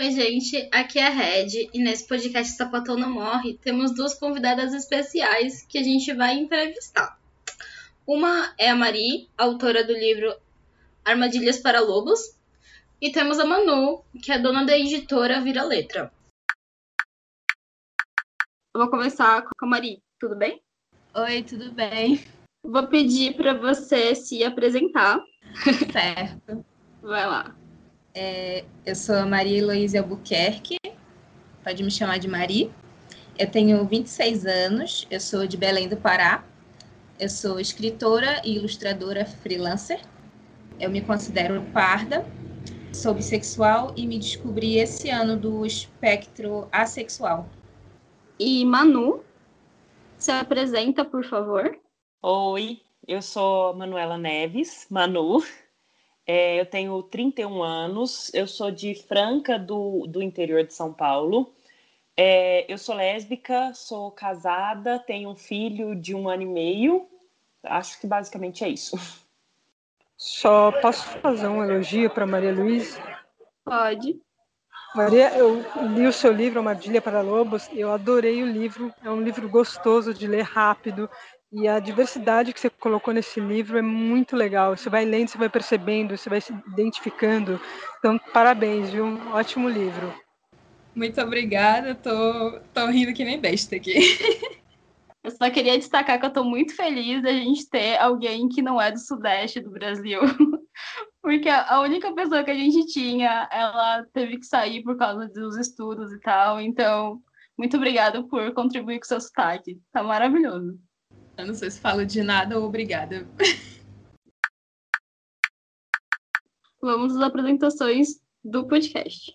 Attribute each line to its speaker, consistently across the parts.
Speaker 1: Oi, gente, aqui é a Red e nesse podcast Sapatão Não Morre temos duas convidadas especiais que a gente vai entrevistar. Uma é a Mari, autora do livro Armadilhas para Lobos, e temos a Manu, que é dona da editora Vira Letra. Eu vou começar com a Mari, tudo bem?
Speaker 2: Oi, tudo bem?
Speaker 1: Vou pedir para você se apresentar.
Speaker 2: Certo.
Speaker 1: Vai lá.
Speaker 2: É, eu sou a Maria Heloísa Albuquerque, pode me chamar de Mari. Eu tenho 26 anos, eu sou de Belém do Pará. Eu sou escritora e ilustradora freelancer. Eu me considero parda, sou bissexual e me descobri esse ano do espectro assexual.
Speaker 1: E Manu, se apresenta, por favor.
Speaker 3: Oi, eu sou Manuela Neves, Manu. É, eu tenho 31 anos, eu sou de Franca, do, do interior de São Paulo. É, eu sou lésbica, sou casada, tenho um filho de um ano e meio. Acho que basicamente é isso.
Speaker 4: Só posso fazer um elogio para Maria Luísa?
Speaker 1: Pode.
Speaker 4: Maria, eu li o seu livro, Armadilha para Lobos, e eu adorei o livro. É um livro gostoso de ler rápido. E a diversidade que você colocou nesse livro é muito legal. Você vai lendo, você vai percebendo, você vai se identificando. Então, parabéns, viu? Um ótimo livro.
Speaker 2: Muito obrigada, tô, tô rindo que nem besta aqui.
Speaker 1: Eu só queria destacar que eu tô muito feliz da gente ter alguém que não é do Sudeste do Brasil. Porque a única pessoa que a gente tinha, ela teve que sair por causa dos estudos e tal. Então, muito obrigada por contribuir com o seu sotaque. Tá maravilhoso.
Speaker 2: Eu não sei se falo de nada ou obrigada.
Speaker 1: Vamos às apresentações do podcast.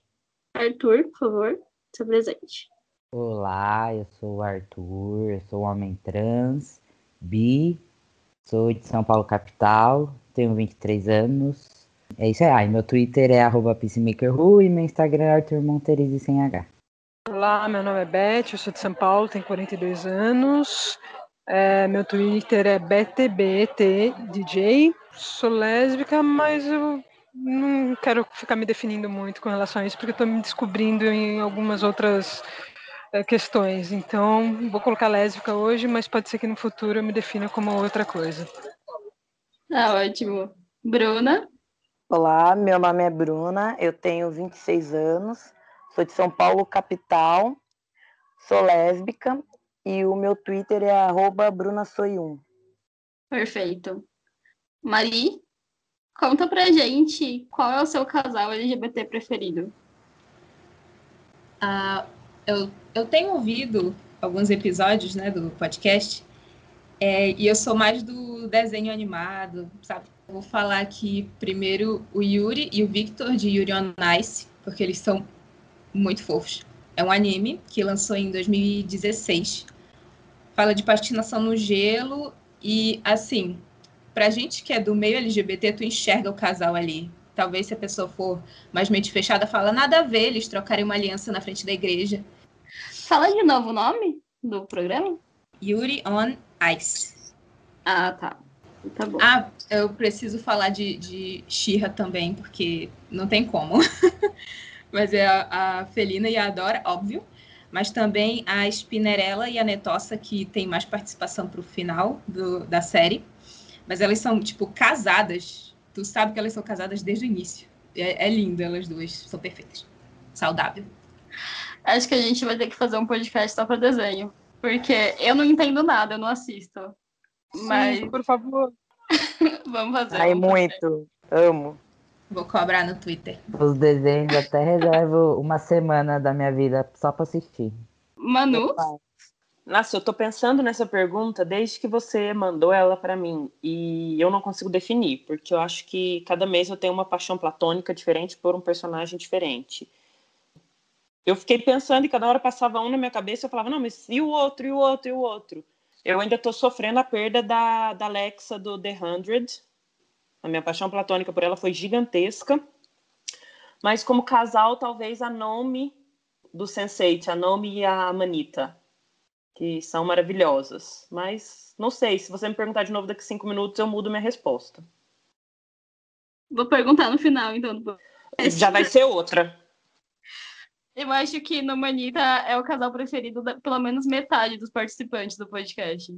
Speaker 1: Arthur, por favor, se apresente.
Speaker 5: Olá, eu sou o Arthur, eu sou um homem trans, bi, sou de São Paulo capital, tenho 23 anos. É isso aí, meu Twitter é arroba peacemakerru e meu Instagram é Arthur Monterize sem H.
Speaker 4: Olá, meu nome é Beth, eu sou de São Paulo, tenho 42 anos. É, meu Twitter é BTBTDJ. Sou lésbica, mas eu não quero ficar me definindo muito com relação a isso, porque estou me descobrindo em algumas outras é, questões. Então, vou colocar lésbica hoje, mas pode ser que no futuro eu me defina como outra coisa.
Speaker 1: Ah, ótimo. Bruna?
Speaker 6: Olá, meu nome é Bruna, eu tenho 26 anos, sou de São Paulo, capital, sou lésbica e o meu Twitter é arroba brunasoium.
Speaker 1: Perfeito. Mari, conta pra gente qual é o seu casal LGBT preferido.
Speaker 2: Ah, eu, eu tenho ouvido alguns episódios né, do podcast é, e eu sou mais do desenho animado, sabe? vou falar aqui primeiro o Yuri e o Victor de Yuri on Ice, porque eles são muito fofos. É um anime que lançou em 2016 fala de patinação no gelo e, assim, pra gente que é do meio LGBT, tu enxerga o casal ali. Talvez se a pessoa for mais mente fechada, fala nada a ver eles trocarem uma aliança na frente da igreja.
Speaker 1: Fala de novo o nome do programa?
Speaker 2: Yuri on Ice.
Speaker 1: Ah, tá. Tá bom.
Speaker 2: Ah, eu preciso falar de, de Shira também, porque não tem como. Mas é a, a Felina e a Adora, óbvio mas também a Spinnerella e a Netossa, que tem mais participação para o final do, da série. Mas elas são, tipo, casadas. Tu sabe que elas são casadas desde o início. É, é lindo, elas duas. São perfeitas. Saudável.
Speaker 1: Acho que a gente vai ter que fazer um podcast só para desenho. Porque eu não entendo nada, eu não assisto. Mas.
Speaker 4: Sim, por favor.
Speaker 1: vamos fazer.
Speaker 6: Ai, muito. Amo.
Speaker 2: Vou cobrar no Twitter.
Speaker 5: Os desenhos até reservo uma semana da minha vida só para assistir.
Speaker 1: Manu?
Speaker 3: Nossa, eu tô pensando nessa pergunta desde que você mandou ela para mim e eu não consigo definir, porque eu acho que cada mês eu tenho uma paixão platônica diferente por um personagem diferente. Eu fiquei pensando e cada hora passava um na minha cabeça, eu falava, não, mas e o outro, e o outro, e o outro? Eu ainda tô sofrendo a perda da, da Alexa do The Hundred, a minha paixão platônica por ela foi gigantesca. Mas como casal, talvez a Nomi do Sense8, a Nomi e a Manita, que são maravilhosas. Mas não sei, se você me perguntar de novo daqui a cinco minutos, eu mudo minha resposta.
Speaker 1: Vou perguntar no final, então.
Speaker 3: Já vai ser outra.
Speaker 1: Eu acho que no Manita é o casal preferido da pelo menos metade dos participantes do podcast.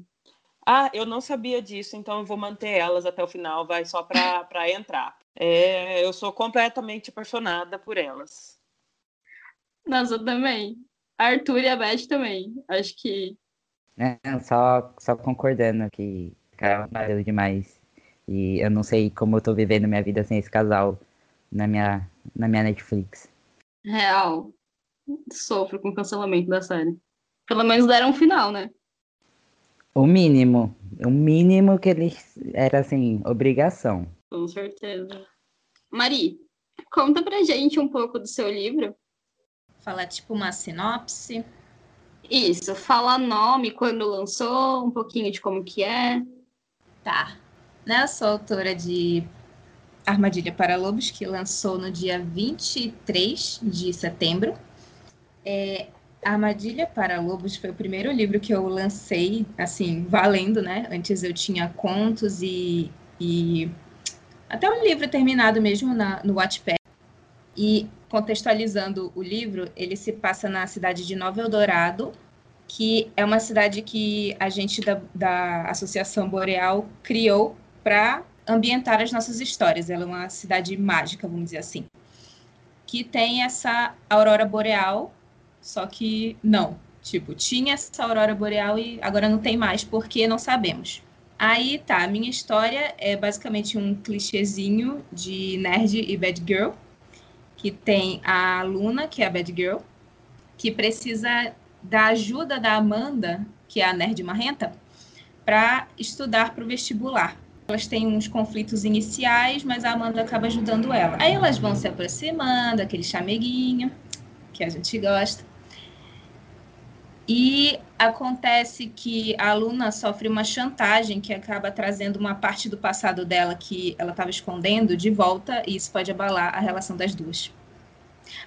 Speaker 3: Ah, eu não sabia disso, então eu vou manter elas até o final, vai só para entrar. É, eu sou completamente apaixonada por elas.
Speaker 1: Nossa, eu também. A Arthur e a Beth também. Acho que.
Speaker 5: É, só, só concordando que cara valeu demais. E eu não sei como eu tô vivendo minha vida sem esse casal na minha, na minha Netflix.
Speaker 1: Real. Sofro com o cancelamento da série. Pelo menos deram um final, né?
Speaker 5: O mínimo. O mínimo que eles. Era assim, obrigação.
Speaker 1: Com certeza. Mari, conta pra gente um pouco do seu livro.
Speaker 2: Falar tipo uma sinopse.
Speaker 1: Isso, fala nome, quando lançou, um pouquinho de como que é.
Speaker 2: Tá. Né, eu sou autora de Armadilha para Lobos, que lançou no dia 23 de setembro. É, Armadilha para Lobos foi o primeiro livro que eu lancei, assim, valendo, né? Antes eu tinha contos e, e até um livro terminado mesmo na, no Wattpad. E contextualizando o livro, ele se passa na cidade de Nova Eldorado, que é uma cidade que a gente da, da Associação Boreal criou para ambientar as nossas histórias. Ela é uma cidade mágica, vamos dizer assim, que tem essa aurora boreal, só que não. Tipo, tinha essa aurora boreal e agora não tem mais porque não sabemos. Aí tá, a minha história é basicamente um clichêzinho de nerd e bad girl, que tem a Luna, que é a bad girl, que precisa da ajuda da Amanda, que é a nerd marrenta, para estudar para o vestibular. Elas têm uns conflitos iniciais, mas a Amanda acaba ajudando ela. Aí elas vão se aproximando, aquele chameguinho que a gente gosta. E acontece que a aluna sofre uma chantagem que acaba trazendo uma parte do passado dela que ela estava escondendo de volta, e isso pode abalar a relação das duas.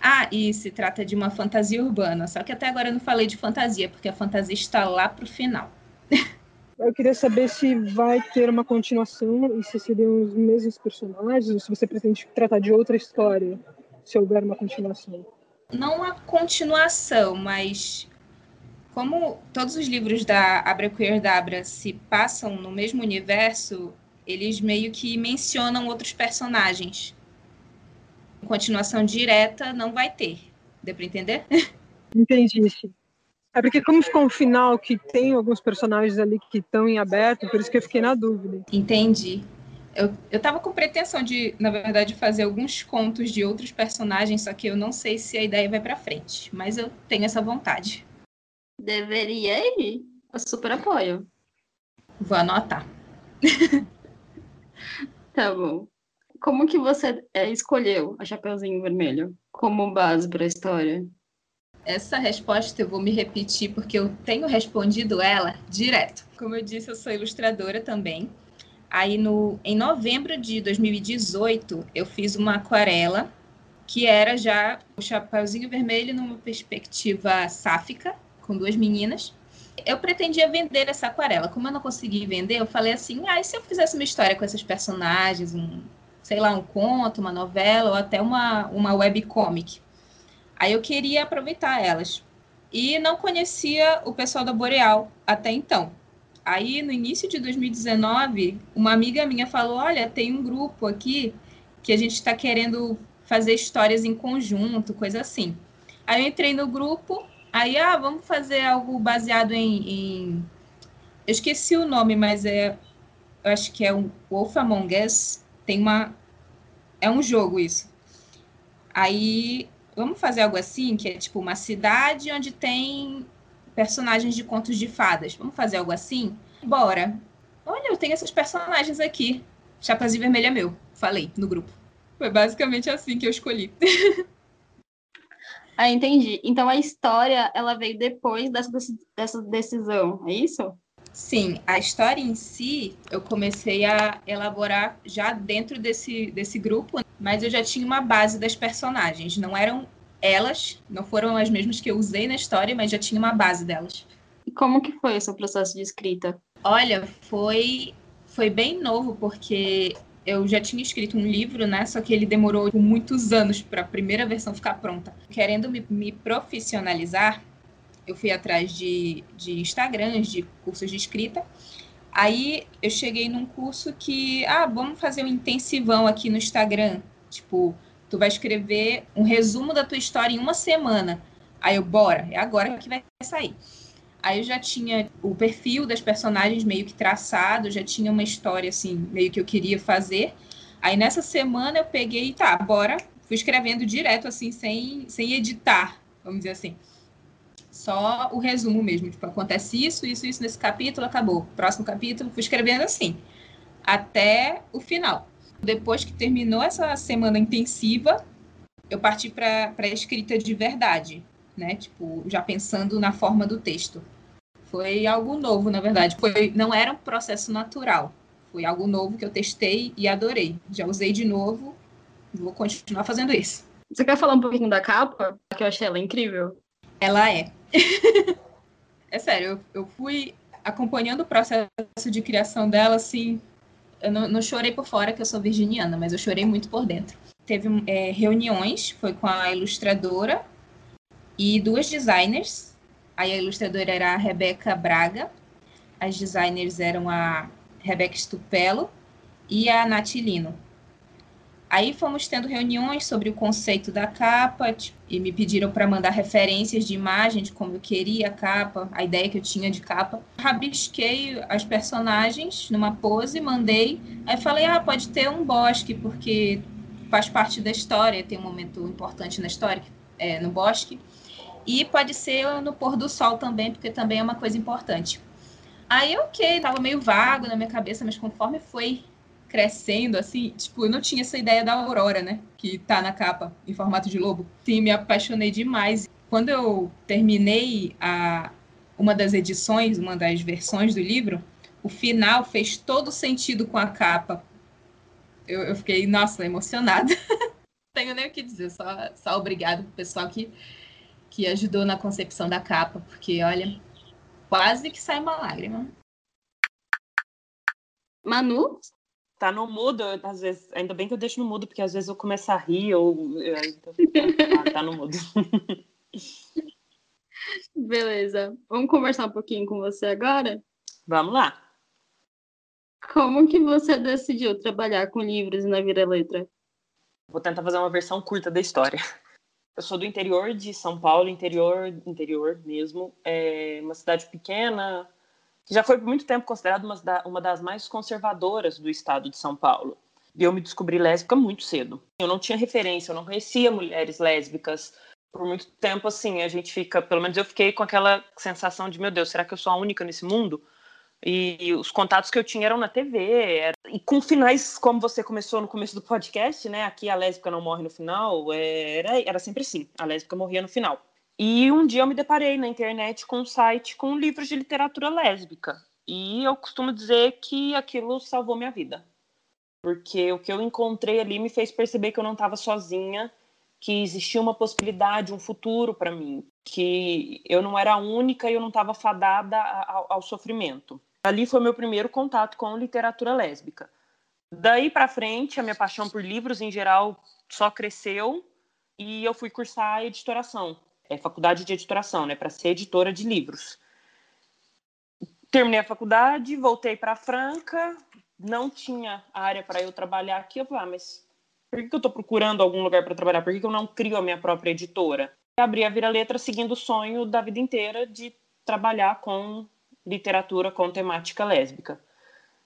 Speaker 2: Ah, e se trata de uma fantasia urbana, só que até agora eu não falei de fantasia, porque a fantasia está lá para o final.
Speaker 4: Eu queria saber se vai ter uma continuação e se seriam os mesmos personagens, ou se você pretende tratar de outra história, se houver uma continuação.
Speaker 2: Não a continuação, mas como todos os livros da Abraquerdabra se passam no mesmo universo, eles meio que mencionam outros personagens. Continuação direta não vai ter. Deu para entender?
Speaker 4: Entendi. É porque como ficou um final que tem alguns personagens ali que estão em aberto, por isso que eu fiquei na dúvida.
Speaker 2: Entendi. Eu, eu tava com pretensão de, na verdade, fazer alguns contos de outros personagens, só que eu não sei se a ideia vai para frente. Mas eu tenho essa vontade.
Speaker 1: Deveria ir. Eu super apoio.
Speaker 2: Vou anotar.
Speaker 1: tá bom. Como que você é, escolheu a Chapeuzinho Vermelho como base para a história?
Speaker 2: Essa resposta eu vou me repetir porque eu tenho respondido ela direto. Como eu disse, eu sou ilustradora também. Aí no, em novembro de 2018, eu fiz uma aquarela que era já o Chapeuzinho Vermelho numa perspectiva sáfica, com duas meninas. Eu pretendia vender essa aquarela. Como eu não consegui vender, eu falei assim: ah, e se eu fizesse uma história com esses personagens, um, sei lá, um conto, uma novela ou até uma, uma webcomic? Aí eu queria aproveitar elas. E não conhecia o pessoal da Boreal até então. Aí, no início de 2019, uma amiga minha falou: Olha, tem um grupo aqui que a gente está querendo fazer histórias em conjunto, coisa assim. Aí eu entrei no grupo, Aí, ah, vamos fazer algo baseado em, em... Eu esqueci o nome, mas é. Eu acho que é o Wolf Among Us. Tem uma. É um jogo isso. Aí, vamos fazer algo assim, que é tipo uma cidade onde tem personagens de contos de fadas. Vamos fazer algo assim? Bora. Olha, eu tenho esses personagens aqui. Chapazinho Vermelho é meu. Falei no grupo. Foi basicamente assim que eu escolhi.
Speaker 1: Ah, entendi. Então a história ela veio depois dessa, dessa decisão, é isso?
Speaker 2: Sim, a história em si eu comecei a elaborar já dentro desse, desse grupo, mas eu já tinha uma base das personagens. Não eram elas, não foram as mesmas que eu usei na história, mas já tinha uma base delas.
Speaker 1: E como que foi o seu processo de escrita?
Speaker 2: Olha, foi, foi bem novo, porque eu já tinha escrito um livro, né? Só que ele demorou muitos anos para a primeira versão ficar pronta. Querendo me, me, profissionalizar, eu fui atrás de, de Instagrams, de cursos de escrita. Aí eu cheguei num curso que, ah, vamos fazer um intensivão aqui no Instagram. Tipo, tu vai escrever um resumo da tua história em uma semana. Aí eu, bora, é agora que vai sair. Aí eu já tinha o perfil das personagens meio que traçado, já tinha uma história assim, meio que eu queria fazer. Aí nessa semana eu peguei e tá, bora, fui escrevendo direto assim, sem, sem editar, vamos dizer assim. Só o resumo mesmo, tipo, acontece isso, isso, isso nesse capítulo, acabou. Próximo capítulo, fui escrevendo assim, até o final. Depois que terminou essa semana intensiva, eu parti para a escrita de verdade né? Tipo, já pensando na forma do texto. Foi algo novo, na verdade. Foi, não era um processo natural. Foi algo novo que eu testei e adorei. Já usei de novo, vou continuar fazendo isso.
Speaker 1: Você quer falar um pouquinho da capa? Que eu achei ela incrível.
Speaker 2: Ela é. é sério, eu, eu fui acompanhando o processo de criação dela, assim. Eu não, não, chorei por fora, que eu sou virginiana, mas eu chorei muito por dentro. Teve é, reuniões, foi com a ilustradora e duas designers. Aí a ilustradora era a Rebeca Braga, as designers eram a Rebeca Stupello e a Nath Lino. Aí fomos tendo reuniões sobre o conceito da capa tipo, e me pediram para mandar referências de imagem de como eu queria a capa, a ideia que eu tinha de capa. Rabisquei as personagens numa pose, mandei. Aí falei: ah, pode ter um bosque, porque faz parte da história, tem um momento importante na história, é, no bosque. E pode ser no pôr do sol também, porque também é uma coisa importante. Aí, ok, tava meio vago na minha cabeça, mas conforme foi crescendo, assim, tipo, eu não tinha essa ideia da aurora, né? Que tá na capa, em formato de lobo. Sim, me apaixonei demais. Quando eu terminei a, uma das edições, uma das versões do livro, o final fez todo sentido com a capa. Eu, eu fiquei, nossa, emocionada. tenho nem o que dizer, só, só obrigado pro pessoal que que ajudou na concepção da capa, porque olha, quase que sai uma lágrima.
Speaker 1: Manu?
Speaker 3: Tá no mudo, às vezes, ainda bem que eu deixo no mudo, porque às vezes eu começo a rir ou. Tá no mudo.
Speaker 1: Beleza. Vamos conversar um pouquinho com você agora?
Speaker 3: Vamos lá.
Speaker 1: Como que você decidiu trabalhar com livros na Vira Letra?
Speaker 3: Vou tentar fazer uma versão curta da história. Eu sou do interior de São Paulo, interior, interior mesmo. É uma cidade pequena, que já foi por muito tempo considerada uma, uma das mais conservadoras do estado de São Paulo. E eu me descobri lésbica muito cedo. Eu não tinha referência, eu não conhecia mulheres lésbicas. Por muito tempo, assim, a gente fica, pelo menos eu fiquei com aquela sensação de, meu Deus, será que eu sou a única nesse mundo? E os contatos que eu tinha eram na TV. Era... E com finais, como você começou no começo do podcast, né? Aqui a lésbica não morre no final. Era, era sempre assim. A lésbica morria no final. E um dia eu me deparei na internet com um site com livros de literatura lésbica. E eu costumo dizer que aquilo salvou minha vida. Porque o que eu encontrei ali me fez perceber que eu não estava sozinha, que existia uma possibilidade, um futuro para mim, que eu não era única e eu não estava fadada ao, ao sofrimento. Ali foi meu primeiro contato com literatura lésbica. Daí para frente, a minha paixão por livros em geral só cresceu e eu fui cursar editoração, é faculdade de editoração, né, para ser editora de livros. Terminei a faculdade, voltei para Franca, não tinha área para eu trabalhar aqui. Eu falei, ah, mas por que eu estou procurando algum lugar para trabalhar? Por que eu não crio a minha própria editora? Abri a Vira Letra seguindo o sonho da vida inteira de trabalhar com literatura com temática lésbica.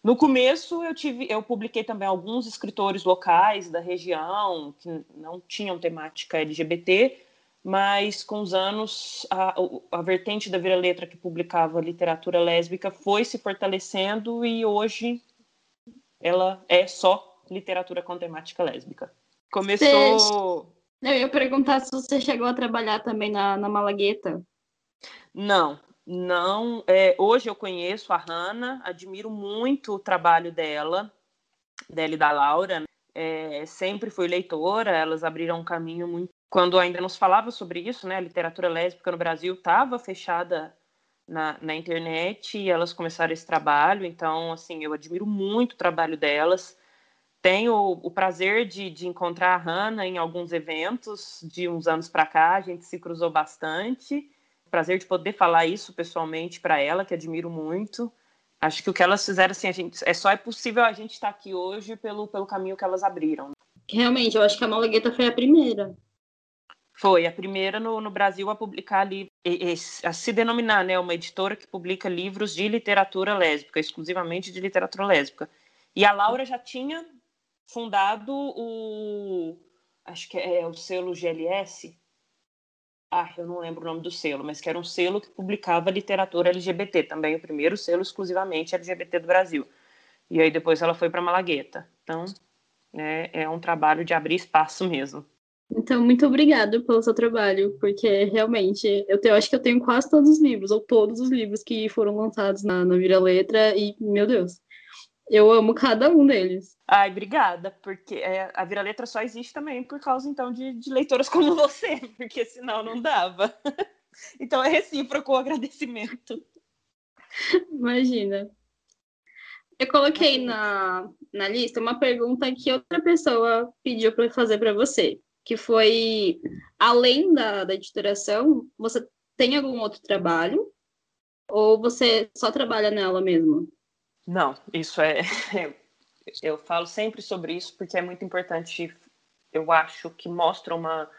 Speaker 3: No começo eu tive, eu publiquei também alguns escritores locais da região que não tinham temática LGBT, mas com os anos a, a vertente da Vira Letra que publicava literatura lésbica foi se fortalecendo e hoje ela é só literatura com temática lésbica. Começou.
Speaker 1: Eu ia perguntar se você chegou a trabalhar também na, na Malagueta.
Speaker 3: Não, não, é, hoje eu conheço a Hanna, admiro muito o trabalho dela, dela e da Laura. Né? É, sempre fui leitora, elas abriram um caminho muito. Quando ainda nos falava sobre isso, né, a literatura lésbica no Brasil estava fechada na, na internet e elas começaram esse trabalho. Então, assim, eu admiro muito o trabalho delas. tenho o prazer de, de encontrar a Hannah em alguns eventos de uns anos para cá, a gente se cruzou bastante. Prazer de poder falar isso pessoalmente para ela, que admiro muito. Acho que o que elas fizeram, assim, a gente, é só é possível a gente estar aqui hoje pelo, pelo caminho que elas abriram.
Speaker 1: Realmente, eu acho que a Malagueta foi a primeira.
Speaker 3: Foi a primeira no, no Brasil a publicar livros, a se denominar, né, uma editora que publica livros de literatura lésbica, exclusivamente de literatura lésbica. E a Laura já tinha fundado o, acho que é o selo GLS. Ah, eu não lembro o nome do selo, mas que era um selo que publicava literatura LGBT, também o primeiro selo exclusivamente LGBT do Brasil. E aí depois ela foi para Malagueta. Então, né, é um trabalho de abrir espaço mesmo.
Speaker 1: Então, muito obrigada pelo seu trabalho, porque realmente eu, te, eu acho que eu tenho quase todos os livros, ou todos os livros que foram lançados na, na Vira Letra, e, meu Deus, eu amo cada um deles.
Speaker 3: Ai, obrigada, porque é, a Vira Letra só existe também por causa, então, de, de leitoras como você, porque senão não dava. então é recíproco o agradecimento.
Speaker 1: Imagina. Eu coloquei na, na lista uma pergunta que outra pessoa pediu para fazer para você que foi, além da, da editoração, você tem algum outro trabalho? Ou você só trabalha nela mesmo?
Speaker 3: Não, isso é. Eu falo sempre sobre isso porque é muito importante. Eu acho que mostra uma,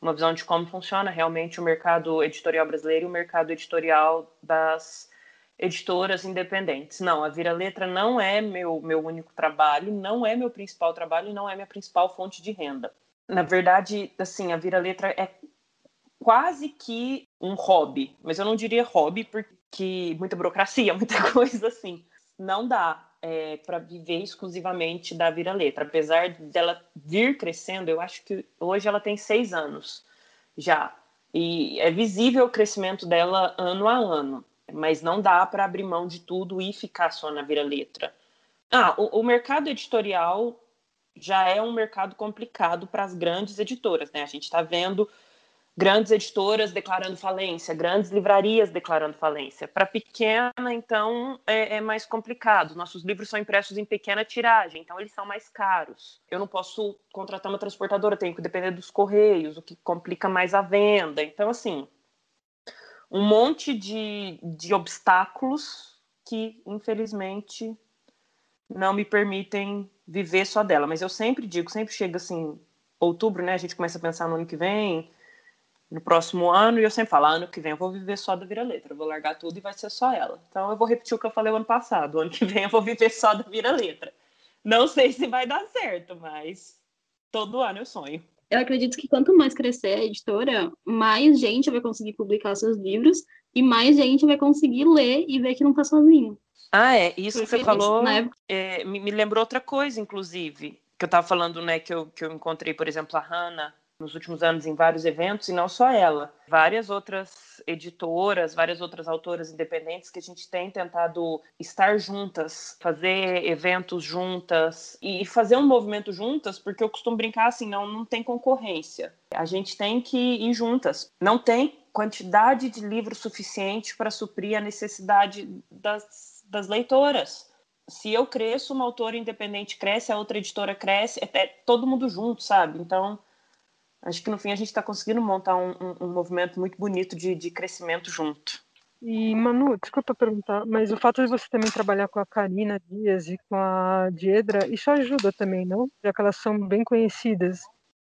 Speaker 3: uma visão de como funciona realmente o mercado editorial brasileiro e o mercado editorial das editoras independentes. Não, a Vira Letra não é meu, meu único trabalho, não é meu principal trabalho e não é minha principal fonte de renda na verdade, assim, a vira-letra é quase que um hobby, mas eu não diria hobby porque muita burocracia, muita coisa assim. Não dá é, para viver exclusivamente da vira-letra. Apesar dela vir crescendo, eu acho que hoje ela tem seis anos já. E é visível o crescimento dela ano a ano, mas não dá para abrir mão de tudo e ficar só na vira-letra. Ah, o, o mercado editorial já é um mercado complicado para as grandes editoras, né? A gente está vendo grandes editoras declarando falência, grandes livrarias declarando falência. Para pequena, então, é, é, mais complicado. Nossos livros são impressos em pequena tiragem, então eles são mais caros. Eu não posso contratar uma transportadora, tenho que depender dos correios, o que complica mais a venda. Então, assim, um monte de, de obstáculos que, infelizmente, não me permitem viver só dela. Mas eu sempre digo, sempre chega assim, outubro, né? A gente começa a pensar no ano que vem, no próximo ano, e eu sempre falo, ah, ano que vem eu vou viver só da vira-letra, eu vou largar tudo e vai ser só ela. Então eu vou repetir o que eu falei o ano passado, ano que vem eu vou viver só da vira-letra. Não sei se vai dar certo, mas todo ano eu sonho.
Speaker 1: Eu acredito que quanto mais crescer a editora, mais gente vai conseguir publicar seus livros e mais gente vai conseguir ler e ver que não tá sozinho.
Speaker 3: Ah, é. Isso que você falou né? é, me, me, lembrou outra coisa, inclusive. Que eu estava falando, né, que eu, que eu encontrei, por exemplo, a Hannah nos últimos anos em vários eventos, e não só ela. Várias outras editoras, várias outras autoras independentes que a gente tem tentado estar juntas, fazer eventos juntas e fazer um movimento juntas, porque eu costumo brincar assim, não, não tem concorrência. A gente tem que ir juntas. Não tem quantidade de livros suficiente para suprir a necessidade das das leitoras. Se eu cresço, uma autora independente cresce, a outra editora cresce, é, é todo mundo junto, sabe? Então, acho que no fim a gente está conseguindo montar um, um, um, movimento muito bonito de, de crescimento junto.
Speaker 4: E, Manu, desculpa perguntar, mas o fato de você também trabalhar com a Karina Dias e com a Diedra, isso ajuda também, não? Já que elas são bem conhecidas.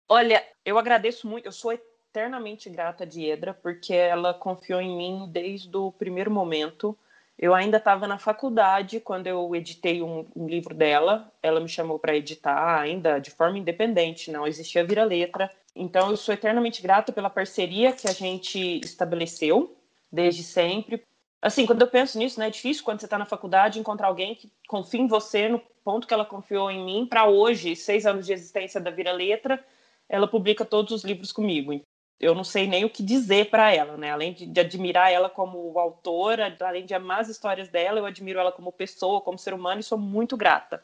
Speaker 3: Olha, eu agradeço muito, eu sou eternamente grata a Diedra, porque ela confiou em mim desde o primeiro momento. Eu ainda estava na faculdade quando eu editei um, um livro dela. Ela me chamou para editar ainda de forma independente, não existia vira-letra. Então eu sou eternamente grata pela parceria que a gente estabeleceu desde sempre. Assim, quando eu penso nisso, né, é difícil quando você está na faculdade encontrar alguém que confia em você no ponto que ela confiou em mim. Para hoje, seis anos de existência da Vira Letra, ela publica todos os livros comigo eu não sei nem o que dizer para ela, né? Além de, de, admirar ela como autora, além de amar as histórias dela, eu admiro ela como pessoa, como ser humano e sou muito grata.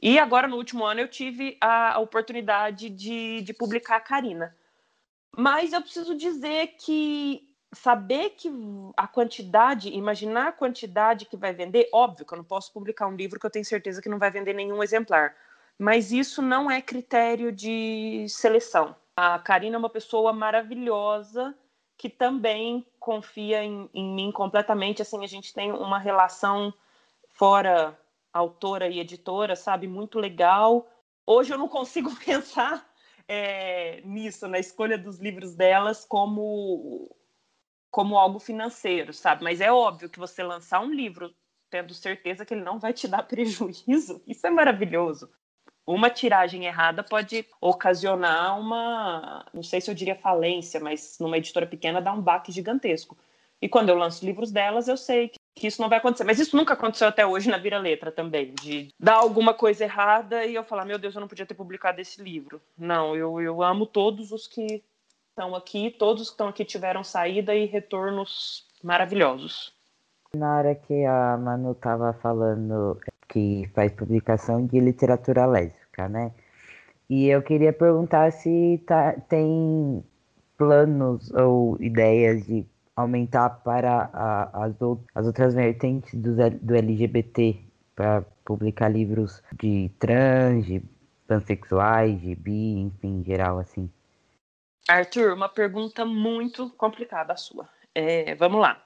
Speaker 3: E agora, no último ano, eu tive a, a oportunidade de, de publicar a Karina. Mas eu preciso dizer que saber que a quantidade, imaginar a quantidade que vai vender, óbvio que eu não posso publicar um livro que eu tenho certeza que não vai vender nenhum exemplar mas isso não é critério de seleção. A Karina é uma pessoa maravilhosa que também confia em, em mim completamente. Assim, a gente tem uma relação fora autora e editora, sabe, muito legal. Hoje eu não consigo pensar é, nisso, na escolha dos livros delas, como como algo financeiro, sabe? Mas é óbvio que você lançar um livro tendo certeza que ele não vai te dar prejuízo, isso é maravilhoso. Uma tiragem errada pode ocasionar uma, não sei se eu diria falência, mas numa editora pequena dá um baque gigantesco. E quando eu lanço livros delas, eu sei que isso não vai acontecer. Mas isso nunca aconteceu até hoje na Vira Letra também, de dar alguma coisa errada e eu falar, meu Deus, eu não podia ter publicado esse livro. Não, eu, eu amo todos os que estão aqui, todos que estão aqui tiveram saída e retornos maravilhosos.
Speaker 5: Na hora que a Manu estava falando que faz publicação de literatura né? E eu queria perguntar se tá, tem planos ou ideias de aumentar para a, as, as, outras vertentes do, do LGBT para publicar livros de trans, de pansexuais, de bi, enfim, em geral, assim.
Speaker 3: Arthur, uma pergunta muito complicada a sua. É, vamos lá.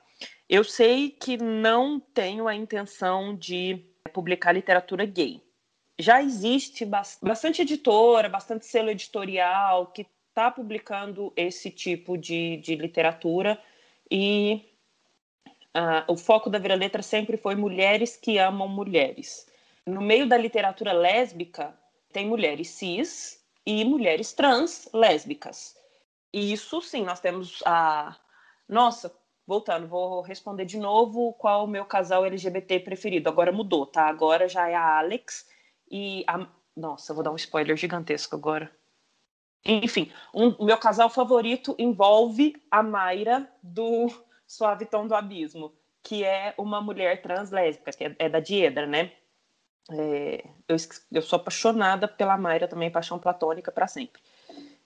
Speaker 3: Eu sei que não tenho a intenção de publicar literatura gay. Já existe bastante editora, bastante selo editorial que está publicando esse tipo de, de literatura e uh, o foco da Vira Letra sempre foi mulheres que amam mulheres. No meio da literatura lésbica, tem mulheres cis e mulheres trans lésbicas. E isso sim, nós temos a. Nossa, voltando, vou responder de novo qual o meu casal LGBT preferido. Agora mudou, tá? Agora já é a Alex e a. Nossa, vou dar um spoiler gigantesco agora. Enfim, um, o meu casal favorito envolve a Mayra do Suave Tom do Abismo, que é uma mulher trans lésbica, que é, é da Diedra, né? É, eu, eu sou apaixonada pela Mayra também, paixão platônica para sempre.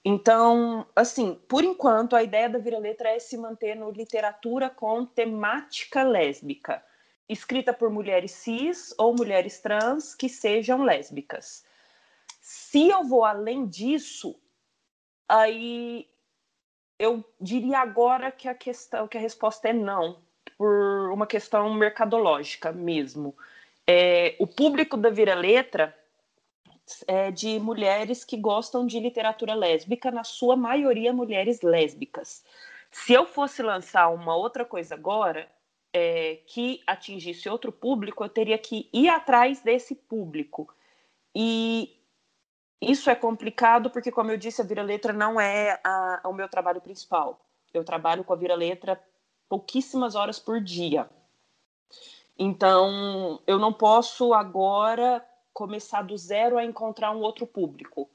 Speaker 3: Então, assim, por enquanto, a ideia da Vira Letra é se manter no literatura com temática lésbica, escrita por mulheres cis ou mulheres trans que sejam lésbicas. Se eu vou além disso, aí eu diria agora que a questão, que a resposta é não, por uma questão mercadológica mesmo. É, o público da Vira Letra é, de mulheres que gostam de literatura lésbica, na sua maioria mulheres lésbicas. Se eu fosse lançar uma outra coisa agora, é, que atingisse outro público, eu teria que ir atrás desse público. E isso é complicado porque, como eu disse, a Vira Letra não é a, o meu trabalho principal. Eu trabalho com a Vira Letra pouquíssimas horas por dia. Então, eu não posso agora começar do zero a encontrar um outro público.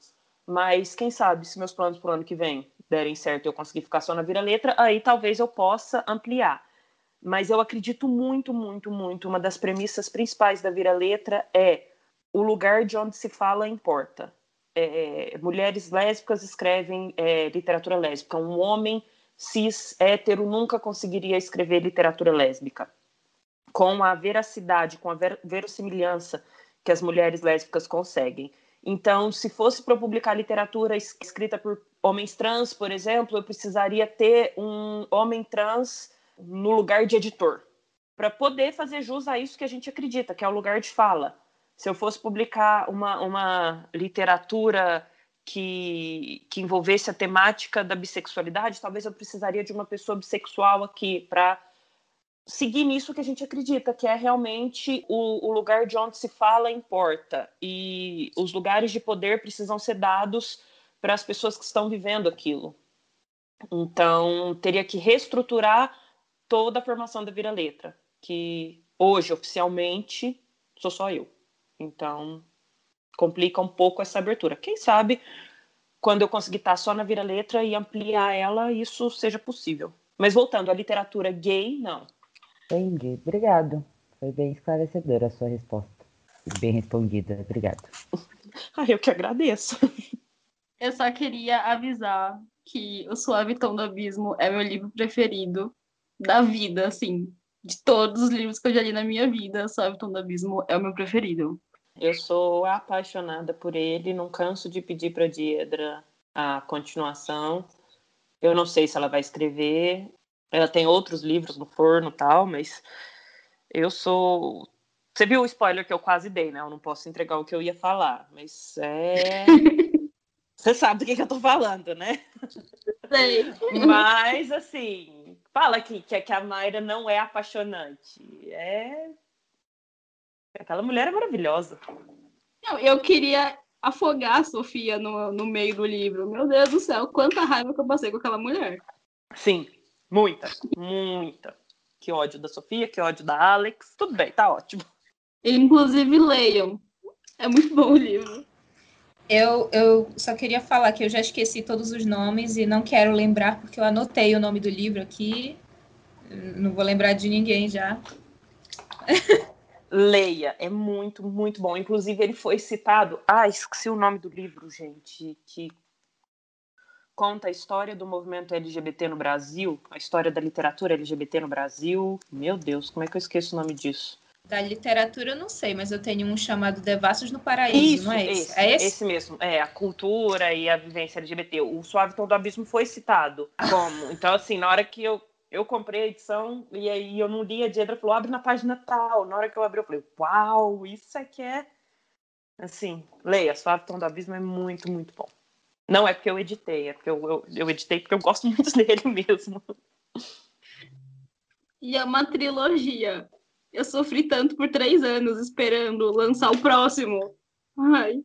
Speaker 3: Mas quem sabe, se meus planos para o ano que vem derem certo e eu conseguir ficar só na vira-letra, aí talvez eu possa ampliar. Mas eu acredito muito, muito, muito. Uma das premissas principais da vira-letra é o lugar de onde se fala importa. É, mulheres lésbicas escrevem é, literatura lésbica. Um homem cis hétero nunca conseguiria escrever literatura lésbica. Com a veracidade, com a ver verossimilhança que as mulheres lésbicas conseguem. Então, se fosse para publicar literatura escrita por homens trans, por exemplo, eu precisaria ter um homem trans no lugar de editor, para poder fazer jus a isso que a gente acredita, que é o lugar de fala. Se eu fosse publicar uma, uma literatura que, que envolvesse a temática da bissexualidade, talvez eu precisaria de uma pessoa bissexual aqui para seguir nisso que a gente acredita, que é realmente o, o, lugar de onde se fala importa. E os lugares de poder precisam ser dados para as pessoas que estão vivendo aquilo. Então, teria que reestruturar toda a formação da Vira Letra, que hoje, oficialmente, sou só eu. Então, complica um pouco essa abertura. Quem sabe, quando eu conseguir estar só na Vira Letra e ampliar ela, isso seja possível. Mas voltando à literatura gay, não.
Speaker 5: Entendi. Obrigado. Foi bem esclarecedora a sua resposta. Bem respondida. Obrigado.
Speaker 3: Ah, eu que agradeço.
Speaker 1: Eu só queria avisar que O Suave Tom do Abismo é meu livro preferido da vida, assim. De todos os livros que eu já li na minha vida, Tom do Abismo é o meu preferido.
Speaker 3: Eu sou apaixonada por ele, não canso de pedir para Diedra a continuação. Eu não sei se ela vai escrever. Ela tem outros livros no forno tal, mas eu sou. Você viu o spoiler que eu quase dei, né? Eu não posso entregar o que eu ia falar, mas é. Você sabe do que, que eu tô falando, né?
Speaker 1: Sei.
Speaker 3: Mas, assim, fala aqui que, que a Mayra não é apaixonante. É. Aquela mulher é maravilhosa.
Speaker 1: Não, eu queria afogar a Sofia no, no meio do livro. Meu Deus do céu, quanta raiva que eu passei com aquela mulher.
Speaker 3: Sim, muita, muita. Que ódio da Sofia, que ódio da Alex. Tudo bem, tá ótimo.
Speaker 1: Inclusive, leiam. É muito bom o livro.
Speaker 2: Eu, eu só queria falar que eu já esqueci todos os nomes e não quero lembrar porque eu anotei o nome do livro aqui. Não vou lembrar de ninguém já.
Speaker 3: Leia, é muito, muito bom. Inclusive, ele foi citado. Ah, esqueci o nome do livro, gente, que conta a história do movimento LGBT no Brasil, a história da literatura LGBT no Brasil. Meu Deus, como é que eu esqueço o nome disso?
Speaker 2: Da literatura eu não sei, mas eu tenho um chamado Devassos no Paraíso,
Speaker 3: Isso,
Speaker 2: não é esse?
Speaker 3: esse,
Speaker 2: é esse?
Speaker 3: esse mesmo. É, a cultura e a vivência LGBT. O Suave Tom do Abismo foi citado como. Então, assim, na hora que eu eu comprei a edição e aí eu não li a Diedra falou, abre na página tal. Na hora que eu abri, eu falei, uau, isso aqui é. Assim, leia, Suave Tom do Abismo é muito, muito bom. Não é porque eu editei, é porque eu, eu, eu editei porque eu gosto muito dele mesmo.
Speaker 1: E é uma trilogia. Eu sofri tanto por três anos esperando lançar o próximo. Ai,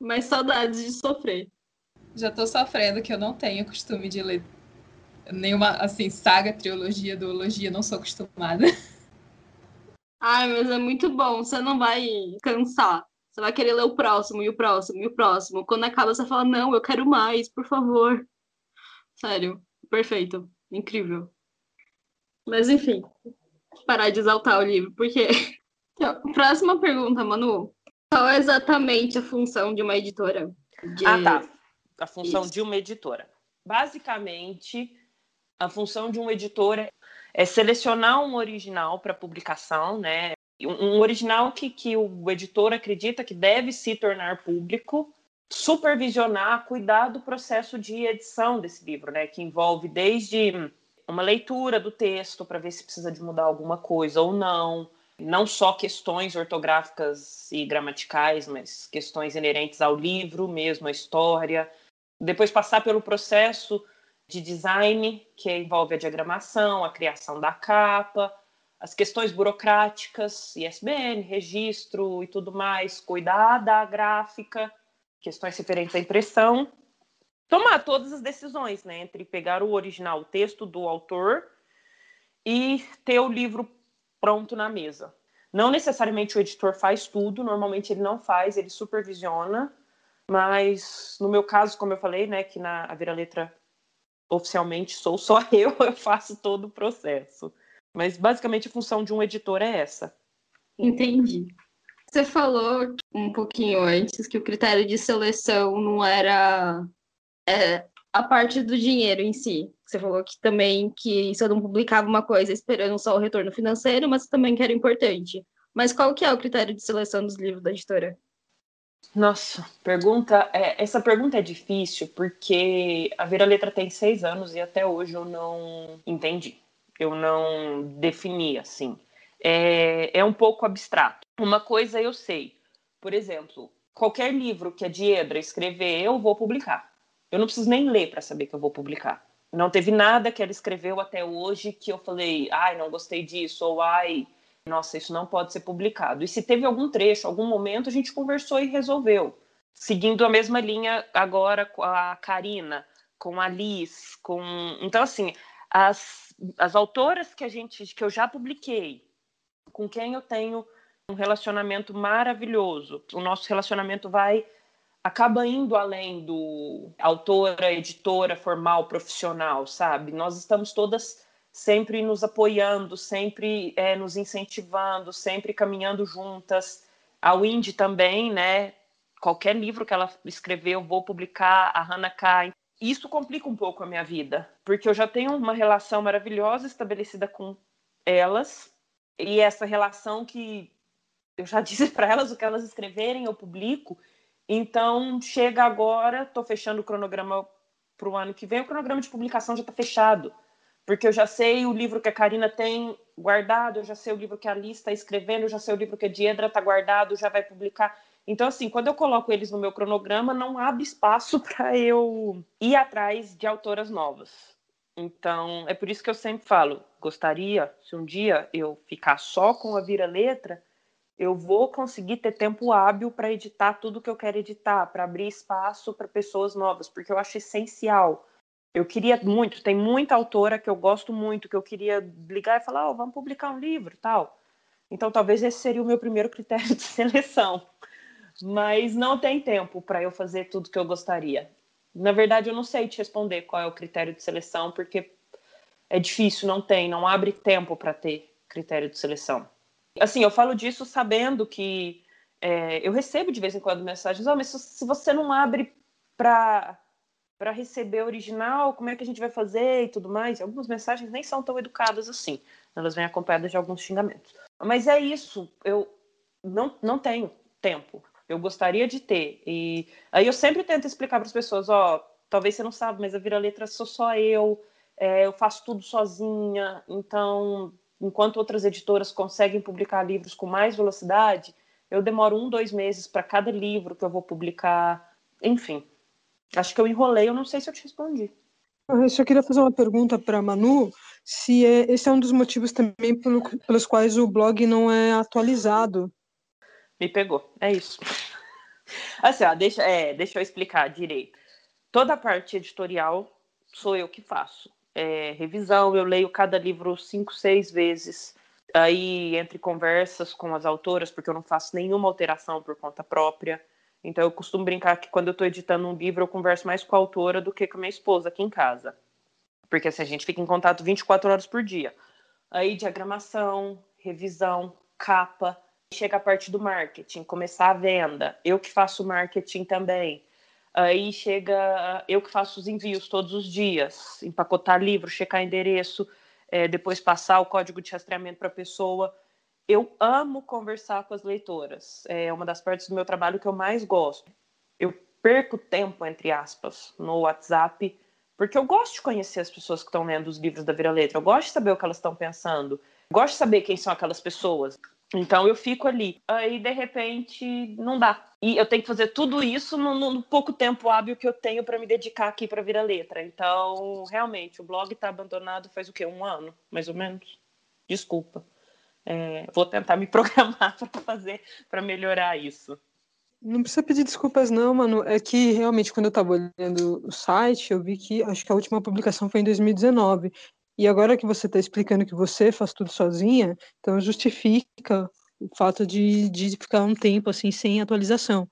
Speaker 1: mas saudades de sofrer.
Speaker 2: Já tô sofrendo que eu não tenho costume de ler nenhuma, assim, saga, trilogia, duologia, não sou acostumada.
Speaker 1: Ai, mas é muito bom. Você não vai cansar. Você vai querer ler o próximo, e o próximo, e o próximo. Quando acaba, você fala, não, eu quero mais, por favor. Sério, perfeito. Incrível. Mas, enfim, parar de exaltar o livro, porque... Então, próxima pergunta, Manu. Qual é exatamente a função de uma editora? De...
Speaker 3: Ah, tá. A função
Speaker 1: Isso.
Speaker 3: de uma editora. Basicamente, a função de um editor é- selecionar um original para publicação, né? Um um original que, que o editor acredita que deve se tornar público, supervisionar, cuidar do processo de edição desse livro, né? Que envolve desde uma leitura do texto para ver se precisa de mudar alguma coisa ou não, não só questões ortográficas e gramaticais, mas questões inerentes ao livro mesmo, à história. Depois passar pelo processo de design, que envolve a diagramação, a criação da capa, as questões burocráticas, ISBN, registro e tudo mais, cuidar da gráfica, questões referentes à impressão, tomar todas as decisões, né, entre pegar o original, o texto do autor e ter o livro pronto na mesa. Não necessariamente o editor faz tudo, normalmente ele não faz, ele supervisiona, mas no meu caso, como eu falei, né, que na a Vira Letra oficialmente sou só eu, eu faço todo o processo. Mas basicamente a função de um editor é essa.
Speaker 1: Entendi. Você falou um pouquinho antes que o critério de seleção não era é, a parte do dinheiro em si. Você falou que também que você não publicava uma coisa esperando só o retorno financeiro, mas também que era importante. Mas qual que é o critério de seleção dos livros da editora?
Speaker 3: Nossa, pergunta. É, essa pergunta é difícil porque a Vira Letra tem seis anos e até hoje eu não entendi. Eu não defini assim. É, é um pouco abstrato. Uma coisa eu sei. Por exemplo, qualquer livro que a Diedra escrever, eu vou publicar. Eu não preciso nem ler para saber que eu vou publicar. Não teve nada que ela escreveu até hoje que eu falei, ai, não gostei disso, ou ai, nossa, isso não pode ser publicado. E se teve algum trecho, algum momento, a gente conversou e resolveu. Seguindo a mesma linha agora com a Karina, com a Liz, com. Então, assim, as, as autoras que a gente que eu já publiquei, com quem eu tenho um relacionamento maravilhoso. O nosso relacionamento vai acaba indo além do autora, editora, formal, profissional, sabe? Nós estamos todas sempre nos apoiando, sempre é, nos incentivando, sempre caminhando juntas. A Windy também, né? Qualquer livro que ela escreveu, eu vou publicar. A Hannah Kai. Isso complica um pouco a minha vida, porque eu já tenho uma relação maravilhosa estabelecida com elas, e essa relação que eu já disse para elas o que elas escreverem, eu publico. Então, chega agora, estou fechando o cronograma para o ano que vem, o cronograma de publicação já está fechado. Porque eu já sei o livro que a Karina tem guardado, eu já sei o livro que a Alice está escrevendo, eu já sei o livro que a Diedra está guardado, já vai publicar. Então, assim, quando eu coloco eles no meu cronograma, não abre espaço para eu ir atrás de autoras novas. Então, é por isso que eu sempre falo: gostaria, se um dia eu ficar só com a vira-letra, eu vou conseguir ter tempo hábil para editar tudo que eu quero editar, para abrir espaço para pessoas novas, porque eu acho essencial. Eu queria muito, tem muita autora que eu gosto muito, que eu queria ligar e falar, oh, vamos publicar um livro, tal. Então, talvez esse seria o meu primeiro critério de seleção. Mas não tem tempo para eu fazer tudo que eu gostaria. Na verdade, eu não sei te responder qual é o critério de seleção, porque é difícil, não tem, não abre tempo para ter critério de seleção. Assim, eu falo disso sabendo que é, eu recebo de vez em quando mensagens, oh, mas se você não abre para para receber original, como é que a gente vai fazer e tudo mais. Algumas mensagens nem são tão educadas assim, elas vêm acompanhadas de alguns xingamentos. Mas é isso, eu não, não tenho tempo. Eu gostaria de ter. E aí eu sempre tento explicar para as pessoas, ó, talvez você não sabe, mas a Vira Letra sou só eu, é, eu faço tudo sozinha, então enquanto outras editoras conseguem publicar livros com mais velocidade, eu demoro um, dois meses para cada livro que eu vou publicar. Enfim, acho que eu enrolei, eu não sei se eu te respondi.
Speaker 4: Eu só queria fazer uma pergunta para Manu, se é, esse é um dos motivos também pelo, pelos quais o blog não é atualizado.
Speaker 3: Me pegou, é isso. Assim, ó, deixa, é, deixa eu explicar direito. Toda a parte editorial sou eu que faço é, revisão, eu leio cada livro cinco, seis vezes. Aí, entre conversas com as autoras, porque eu não faço nenhuma alteração por conta própria. Então, eu costumo brincar que quando eu estou editando um livro, eu converso mais com a autora do que com a minha esposa aqui em casa. Porque assim, a gente fica em contato 24 horas por dia. Aí, diagramação, revisão, capa. Chega a parte do marketing, começar a venda. Eu que faço marketing também. Aí chega, eu que faço os envios todos os dias, empacotar livro, checar endereço, é, depois passar o código de rastreamento para a pessoa. Eu amo conversar com as leitoras. É uma das partes do meu trabalho que eu mais gosto. Eu perco tempo, entre aspas, no WhatsApp, porque eu gosto de conhecer as pessoas que estão lendo os livros da Vira Letra. Eu gosto de saber o que elas estão pensando. Eu gosto de saber quem são aquelas pessoas. Então eu fico ali. Aí, de repente, não dá. E eu tenho que fazer tudo isso no, no pouco tempo hábil que eu tenho para me dedicar aqui para virar letra. Então, realmente, o blog está abandonado faz o quê? Um ano, mais ou menos? Desculpa. É, vou tentar me programar para fazer, para melhorar isso.
Speaker 4: Não precisa pedir desculpas, não, mano. É que realmente, quando eu estava olhando o site, eu vi que acho que a última publicação foi em 2019. E agora que você está explicando que você faz tudo sozinha, então justifica o fato de, de ficar um tempo assim sem atualização.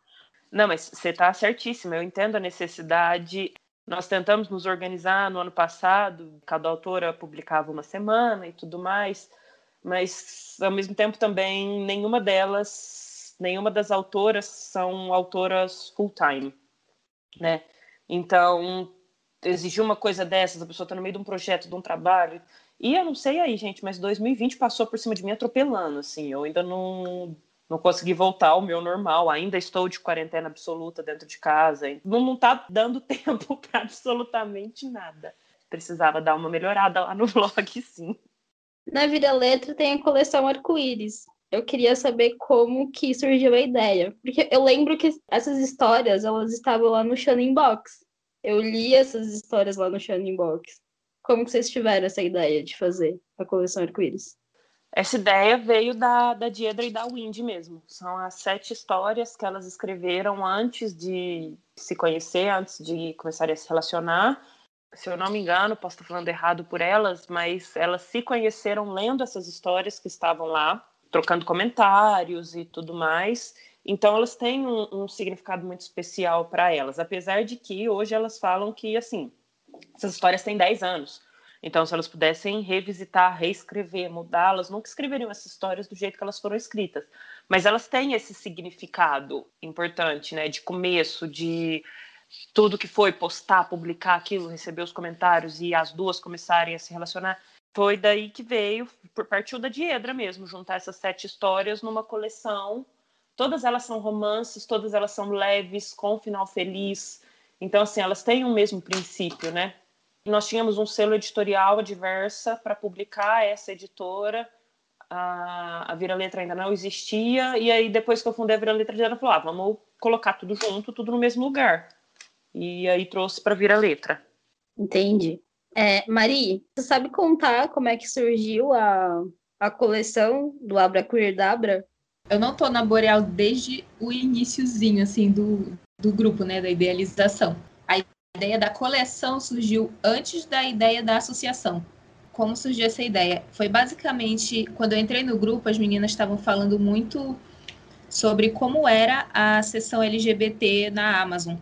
Speaker 3: Não, mas você está certíssima. Eu entendo a necessidade. Nós tentamos nos organizar no ano passado, cada autora publicava uma semana e tudo mais, mas ao mesmo tempo também nenhuma delas, nenhuma das autoras são autoras full time, né? Então exigir uma coisa dessas, a pessoa está no meio de um projeto, de um trabalho. E eu não sei aí, gente, mas 2020 passou por cima de mim atropelando, assim. Eu ainda não, não consegui voltar ao meu normal. Ainda estou de quarentena absoluta dentro de casa. Não, não tá dando tempo para absolutamente nada. Precisava dar uma melhorada lá no blog, sim.
Speaker 1: Na Vira Letra tem a coleção Arco-Íris. Eu queria saber como que surgiu a ideia. Porque eu lembro que essas histórias, elas estavam lá no Shonen Box. Eu li essas histórias lá no Shining Box. Como que vocês tiveram essa ideia de fazer a coleção Arco-Íris?
Speaker 3: Essa ideia veio da, da Diedra e da Windy mesmo. São as sete histórias que elas escreveram antes de se conhecer, antes de começarem a se relacionar. Se eu não me engano, posso estar falando errado por elas, mas elas se conheceram lendo essas histórias que estavam lá, trocando comentários e tudo mais. Então, elas têm um, um significado muito especial para elas, apesar de que hoje elas falam que, assim, essas histórias têm 10 anos. Então, se elas pudessem revisitar, reescrever, mudá-las, nunca escreveriam essas histórias do jeito que elas foram escritas. Mas elas têm esse significado importante, né? De começo, de tudo que foi postar, publicar aquilo, receber os comentários e as duas começarem a se relacionar. foi daí que veio, partiu da Diedra mesmo, juntar essas sete histórias numa coleção. Todas elas são romances, todas elas são leves, com final feliz. Então, assim, elas têm o mesmo princípio, né? Nós tínhamos um selo editorial adversa para publicar essa editora. A, a Vira Letra ainda não existia. E aí, depois que eu fundei a Vira Letra, ela falou: ah, vamos colocar tudo junto, tudo no mesmo lugar. E aí trouxe para Vira Letra.
Speaker 1: Entendi. É, Mari, você sabe contar como é que surgiu a, a coleção do Abra Queer Dabra?
Speaker 2: Eu não tô na Boreal desde o iníciozinho, assim, do, do grupo, né, da idealização. A ideia da coleção surgiu antes da ideia da associação. Como surgiu essa ideia? Foi basicamente, quando eu entrei no grupo, as meninas estavam falando muito sobre como era a seção LGBT na Amazon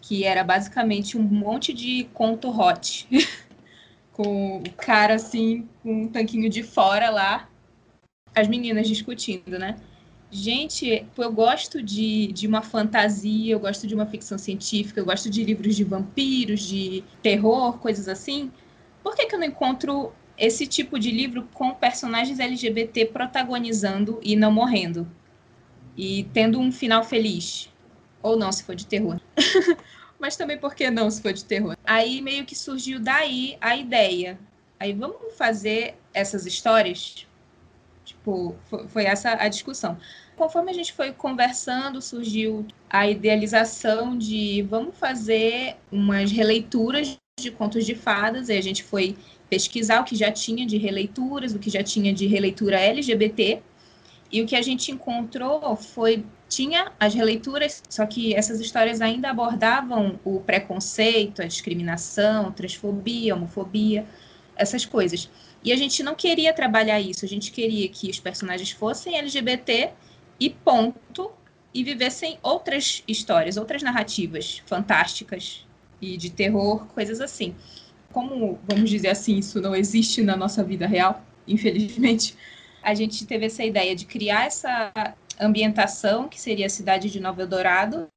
Speaker 2: que era basicamente um monte de conto hot, com o cara assim, com um tanquinho de fora lá, as meninas discutindo, né? Gente, eu gosto de, de uma fantasia, eu gosto de uma ficção científica, eu gosto de livros de vampiros, de terror, coisas assim. Por que, que eu não encontro esse tipo de livro com personagens LGBT protagonizando e não morrendo? E tendo um final feliz? Ou não, se for de terror. mas também por que não se for de terror? Aí meio que surgiu daí a ideia. Aí vamos fazer essas histórias? Tipo, foi, essa a discussão. Conforme a gente foi conversando, surgiu a idealização de vamos fazer umas releituras de contos de fadas, e a gente foi pesquisar o que já tinha de releituras, o que já tinha de releitura LGBT, e o que a gente encontrou foi tinha as releituras, só que essas histórias ainda abordavam o preconceito, a discriminação, transfobia, homofobia, essas coisas. E a gente não queria trabalhar isso, a gente queria que os personagens fossem LGBT e ponto, e vivessem outras histórias, outras narrativas fantásticas e de terror, coisas assim. Como, vamos dizer assim, isso não existe na nossa vida real, infelizmente, a gente teve essa ideia de criar essa ambientação, que seria a cidade de Nova Eldorado,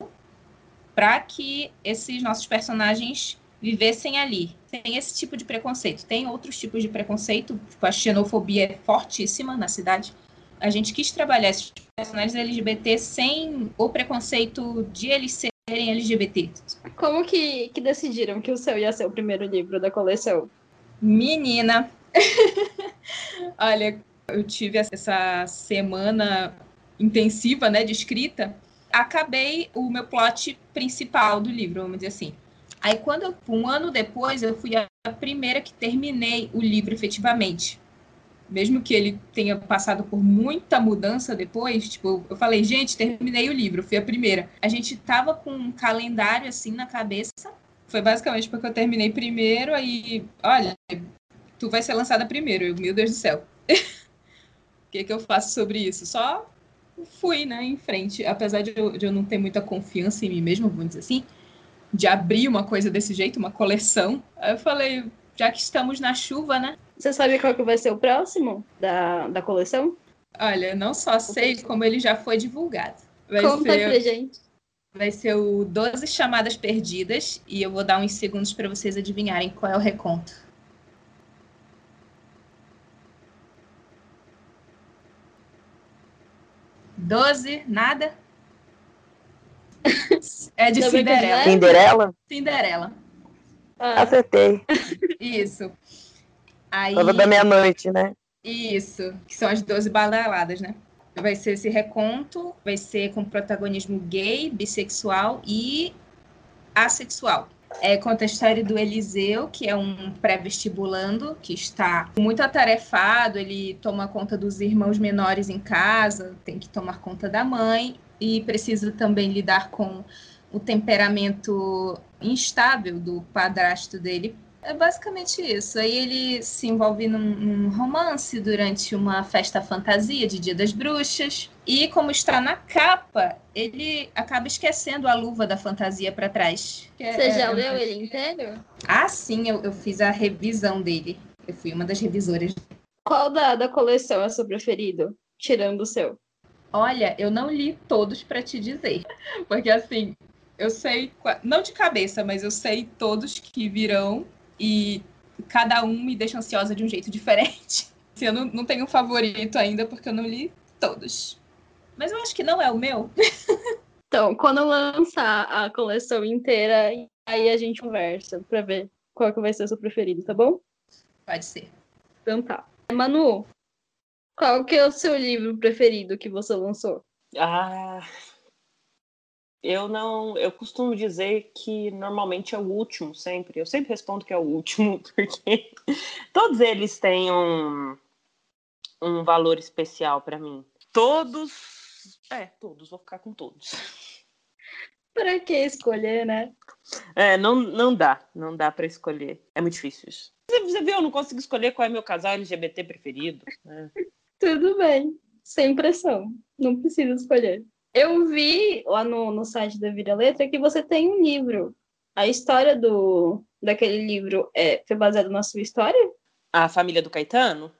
Speaker 2: para que esses nossos personagens vivessem ali, sem esse tipo de preconceito. Tem outros tipos de preconceito, tipo, a xenofobia é fortíssima na cidade. A gente quis trabalhar esses personagens LGBT sem o preconceito de eles serem LGBT.
Speaker 1: Como que, que decidiram que o seu ia ser o primeiro livro da coleção?
Speaker 2: Menina! Olha, eu tive essa semana intensiva, né, de escrita, acabei o meu plot principal do livro, vamos dizer assim. Aí, quando eu, um ano depois, eu fui a primeira que terminei o livro efetivamente. Mesmo que ele tenha passado por muita mudança depois, tipo, eu falei, gente, terminei o livro, fui a primeira. A gente tava com um calendário assim na cabeça. Foi basicamente porque eu terminei primeiro, aí, olha, tu vai ser lançada primeiro. Eu, meu Deus do céu. O que, que eu faço sobre isso? Só fui, né, em frente. Apesar de eu, de eu não ter muita confiança em mim mesma, vamos dizer assim, de abrir uma coisa desse jeito, uma coleção, eu falei, já que estamos na chuva, né?
Speaker 1: Você sabe qual que vai ser o próximo da, da coleção?
Speaker 2: Olha, não só sei, como ele já foi divulgado.
Speaker 1: Vai Conta ser, pra gente.
Speaker 2: Vai ser o 12 Chamadas Perdidas, e eu vou dar uns segundos para vocês adivinharem qual é o reconto. 12, nada? É de Cinderela.
Speaker 6: Cinderela?
Speaker 2: Cinderela.
Speaker 6: Ah. Acertei.
Speaker 2: Isso. Aí...
Speaker 6: Da meia-noite, né?
Speaker 2: Isso, que são as 12 badaladas, né? Vai ser esse reconto, vai ser com protagonismo gay, bissexual e assexual. É, conta a história do Eliseu, que é um pré-vestibulando, que está muito atarefado, ele toma conta dos irmãos menores em casa, tem que tomar conta da mãe e precisa também lidar com o temperamento instável do padrasto dele é basicamente isso. Aí ele se envolve num, num, romance durante uma festa fantasia de Dia das Bruxas. E como está na capa, ele acaba esquecendo a luva da fantasia para trás.
Speaker 1: É, Você já é, leu ele inteiro?
Speaker 2: Ah, sim, eu, eu, fiz a revisão dele. Eu fui uma das revisoras.
Speaker 1: Qual da, da coleção é seu preferido? Tirando o seu.
Speaker 2: Olha, eu não li todos para te dizer. Porque assim, eu sei, não de cabeça, mas eu sei todos que virão e cada um me deixa ansiosa de um jeito diferente. Assim, eu não, não tenho um favorito ainda, porque eu não li todos. Mas eu acho que não é o meu.
Speaker 1: Então, quando lançar a coleção inteira, aí a gente conversa pra ver qual que vai ser o seu preferido, tá bom?
Speaker 2: Pode ser.
Speaker 1: Então tá. Manu, qual que é o seu livro preferido que você lançou?
Speaker 3: Ah, eu não. Eu costumo dizer que normalmente é o último, sempre. Eu sempre respondo que é o último, porque todos eles têm um, um valor especial para mim. Todos. É, todos, vou ficar com todos.
Speaker 1: Para que escolher, né?
Speaker 3: É, não, não dá, não dá para escolher. É muito difícil isso. Você viu, eu não consigo escolher qual é meu casal LGBT preferido. Né?
Speaker 1: Tudo bem, sem pressão. Não precisa escolher. Eu vi lá no, no site da Vira Letra que você tem um livro. A história do daquele livro é, foi baseada na sua história?
Speaker 3: A família do Caetano?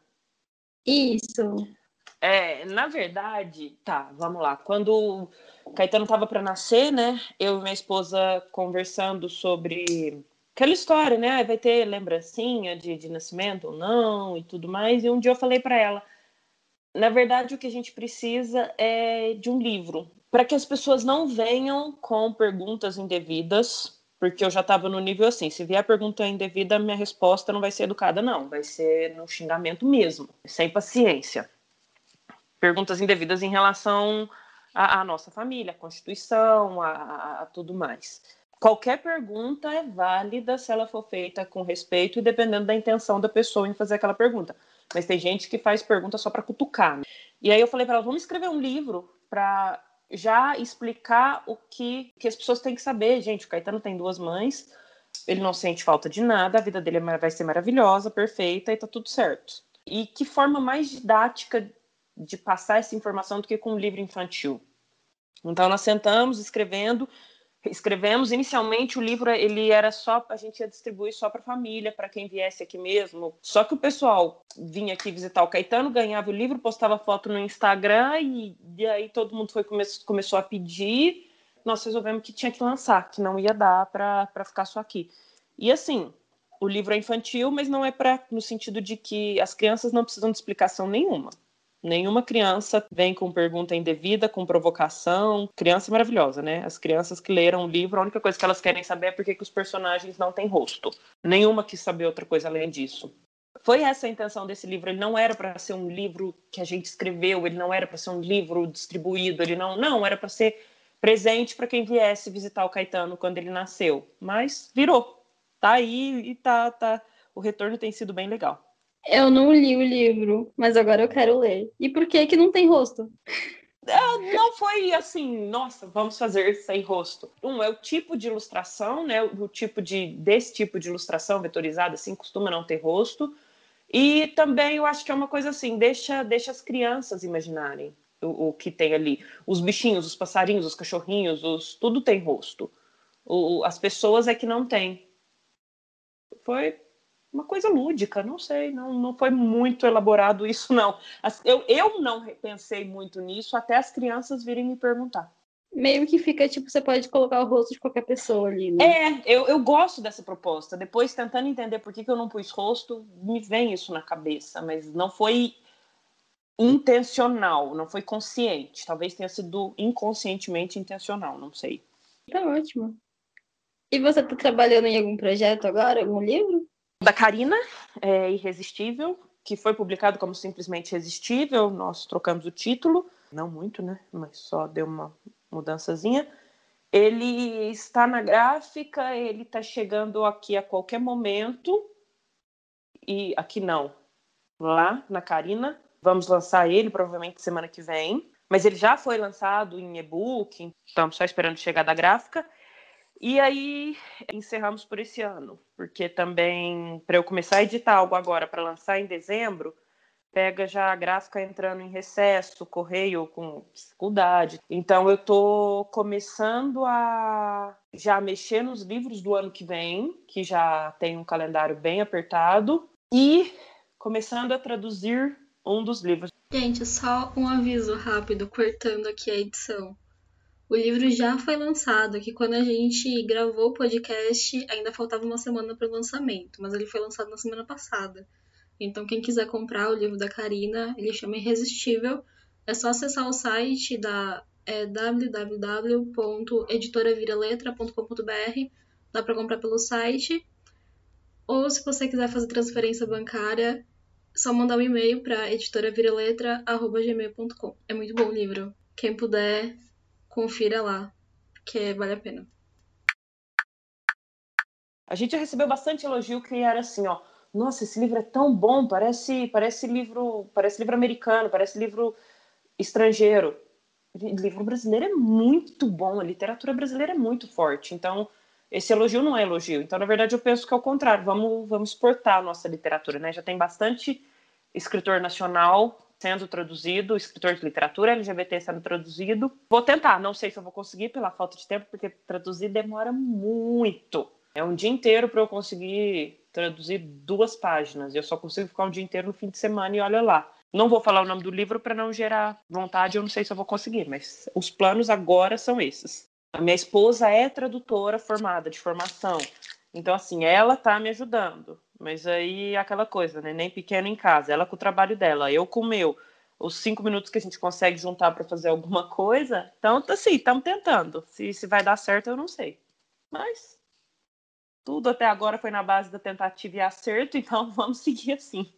Speaker 1: Isso.
Speaker 3: É, na verdade, tá, vamos lá. Quando o Caetano estava para nascer, né? Eu e minha esposa conversando sobre aquela história, né? Vai ter lembrancinha de, de nascimento ou não e tudo mais. E um dia eu falei para ela: na verdade, o que a gente precisa é de um livro para que as pessoas não venham com perguntas indevidas, porque eu já estava no nível assim: se vier pergunta indevida, minha resposta não vai ser educada, não, vai ser no xingamento mesmo, sem paciência. Perguntas indevidas em relação à, nossa família, à Constituição, a, a, a tudo mais qualquer pergunta é válida se ela for feita com respeito e dependendo da intenção da pessoa em fazer aquela pergunta. Mas tem gente que faz pergunta só para cutucar. Né? E aí eu falei para ela, vamos escrever um livro para já explicar o que, que as pessoas têm que saber. Gente, o Caetano tem duas mães, ele não sente falta de nada, a vida dele é vai ser maravilhosa, perfeita e tá tudo certo. E que forma mais didática de passar essa informação do que com um livro infantil. Então nós sentamos escrevendo escrevemos. Inicialmente o livro ele era só a gente ia distribuir só para família para quem viesse aqui mesmo. Só que o pessoal vinha aqui visitar o Caetano ganhava o livro postava foto no Instagram e, e aí todo mundo foi come, começou a pedir. Nós resolvemos que tinha que lançar que não ia dar para ficar só aqui. E assim o livro é infantil mas não é para no sentido de que as crianças não precisam de explicação nenhuma Nenhuma criança vem com pergunta indevida, com provocação. Criança maravilhosa, né? As crianças que leram o livro, a única coisa que elas querem saber é por que os personagens não têm rosto. Nenhuma quis saber outra coisa além disso. Foi essa a intenção desse livro. Ele não era para ser um livro que a gente escreveu, ele não era para ser um livro distribuído, ele não, não, era para ser presente para quem viesse visitar o Caetano quando ele nasceu. Mas virou. Tá aí e tá, tá. O retorno tem sido bem legal.
Speaker 1: Eu não li o livro, mas agora eu quero ler. E por que que não tem rosto?
Speaker 3: É, não foi assim, nossa, vamos fazer sem rosto. Um é o tipo de ilustração, né? O tipo de desse tipo de ilustração vetorizada assim costuma não ter rosto. E também eu acho que é uma coisa assim, deixa deixa as crianças imaginarem o, o que tem ali. Os bichinhos, os passarinhos, os cachorrinhos, os tudo tem rosto. O, as pessoas é que não tem. Foi uma coisa lúdica, não sei, não, não foi muito elaborado isso, não. Eu, eu não pensei muito nisso até as crianças virem me perguntar.
Speaker 1: Meio que fica tipo, você pode colocar o rosto de qualquer pessoa ali, né?
Speaker 3: É, eu, eu gosto dessa proposta. Depois, tentando entender por que, que eu não pus rosto, me vem isso na cabeça, mas não foi intencional, não foi consciente. Talvez tenha sido inconscientemente intencional, não sei.
Speaker 1: Tá ótimo. E você tá trabalhando em algum projeto agora, algum livro?
Speaker 3: Da Karina, é Irresistível, que foi publicado como simplesmente Irresistível. Nós trocamos o título, não muito, né? Mas só deu uma mudançazinha. Ele está na gráfica, ele está chegando aqui a qualquer momento. E aqui não, lá na Karina. Vamos lançar ele provavelmente semana que vem. Mas ele já foi lançado em e-book, estamos só esperando chegar da gráfica. E aí encerramos por esse ano, porque também para eu começar a editar algo agora para lançar em dezembro, pega já a gráfica entrando em recesso, correio com dificuldade. Então eu estou começando a já mexer nos livros do ano que vem, que já tem um calendário bem apertado, e começando a traduzir um dos livros.
Speaker 1: Gente, só um aviso rápido, cortando aqui a edição.
Speaker 7: O livro já foi lançado, que quando a gente gravou o podcast ainda faltava uma semana para o lançamento, mas ele foi lançado na semana passada. Então quem quiser comprar o livro da Karina, ele chama Irresistível, é só acessar o site da é, www.editoraviraletra.com.br, dá para comprar pelo site. Ou se você quiser fazer transferência bancária, só mandar um e-mail para editoraviraletra.gmail.com. É muito bom o livro. Quem puder, confira lá, que vale a pena.
Speaker 3: A gente recebeu bastante elogio que era assim, ó, nossa, esse livro é tão bom, parece, parece livro, parece livro americano, parece livro estrangeiro. Livro brasileiro é muito bom, a literatura brasileira é muito forte. Então, esse elogio não é elogio. Então, na verdade, eu penso que é o contrário. Vamos, vamos exportar a nossa literatura, né? Já tem bastante escritor nacional sendo traduzido, escritor de literatura LGBT sendo traduzido. Vou tentar, não sei se eu vou conseguir pela falta de tempo, porque traduzir demora muito. É um dia inteiro para eu conseguir traduzir duas páginas. Eu só consigo ficar um dia inteiro no fim de semana e olha lá. Não vou falar o nome do livro para não gerar vontade, eu não sei se eu vou conseguir, mas os planos agora são esses. A minha esposa é tradutora formada, de formação. Então, assim, ela tá me ajudando. Mas aí aquela coisa, né? Nem pequeno em casa. Ela com o trabalho dela, eu com o meu. Os cinco minutos que a gente consegue juntar para fazer alguma coisa. Então, assim, estamos tentando. Se, se vai dar certo, eu não sei. Mas tudo até agora foi na base da tentativa e acerto, então vamos seguir assim.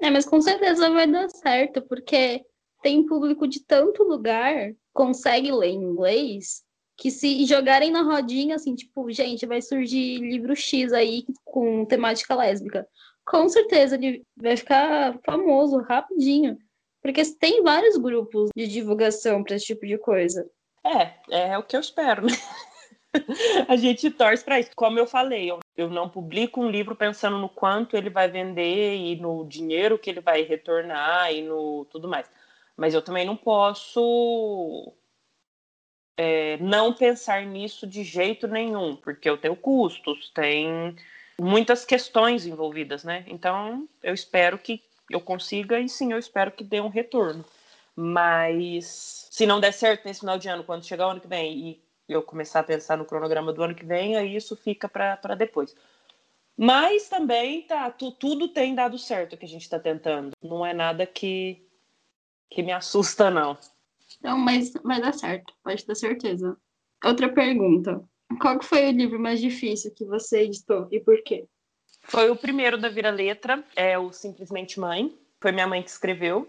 Speaker 1: É, mas com certeza vai dar certo, porque tem público de tanto lugar, consegue ler inglês, que se jogarem na rodinha, assim, tipo, gente, vai surgir livro X aí com temática lésbica. Com certeza ele vai ficar famoso rapidinho. Porque tem vários grupos de divulgação para esse tipo de coisa.
Speaker 3: É, é o que eu espero, né? a gente torce para isso. Como eu falei, eu, eu não publico um livro pensando no quanto ele vai vender e no dinheiro que ele vai retornar e no tudo mais. Mas eu também não posso é, não pensar nisso de jeito nenhum, porque eu tenho custos, tem muitas questões envolvidas, né? Então, eu espero que eu consiga e sim, eu espero que dê um retorno. Mas se não der certo nesse final de ano, quando chegar o ano que vem e eu começar a pensar no cronograma do ano que vem, aí isso fica para depois. Mas também tá, tu, tudo tem dado certo que a gente está tentando. Não é nada que, que me assusta, não.
Speaker 1: Não, mas vai dar certo, pode ter certeza. Outra pergunta. Qual que foi o livro mais difícil que você editou e por quê?
Speaker 3: Foi o primeiro da Vira Letra, é o Simplesmente Mãe. Foi minha mãe que escreveu.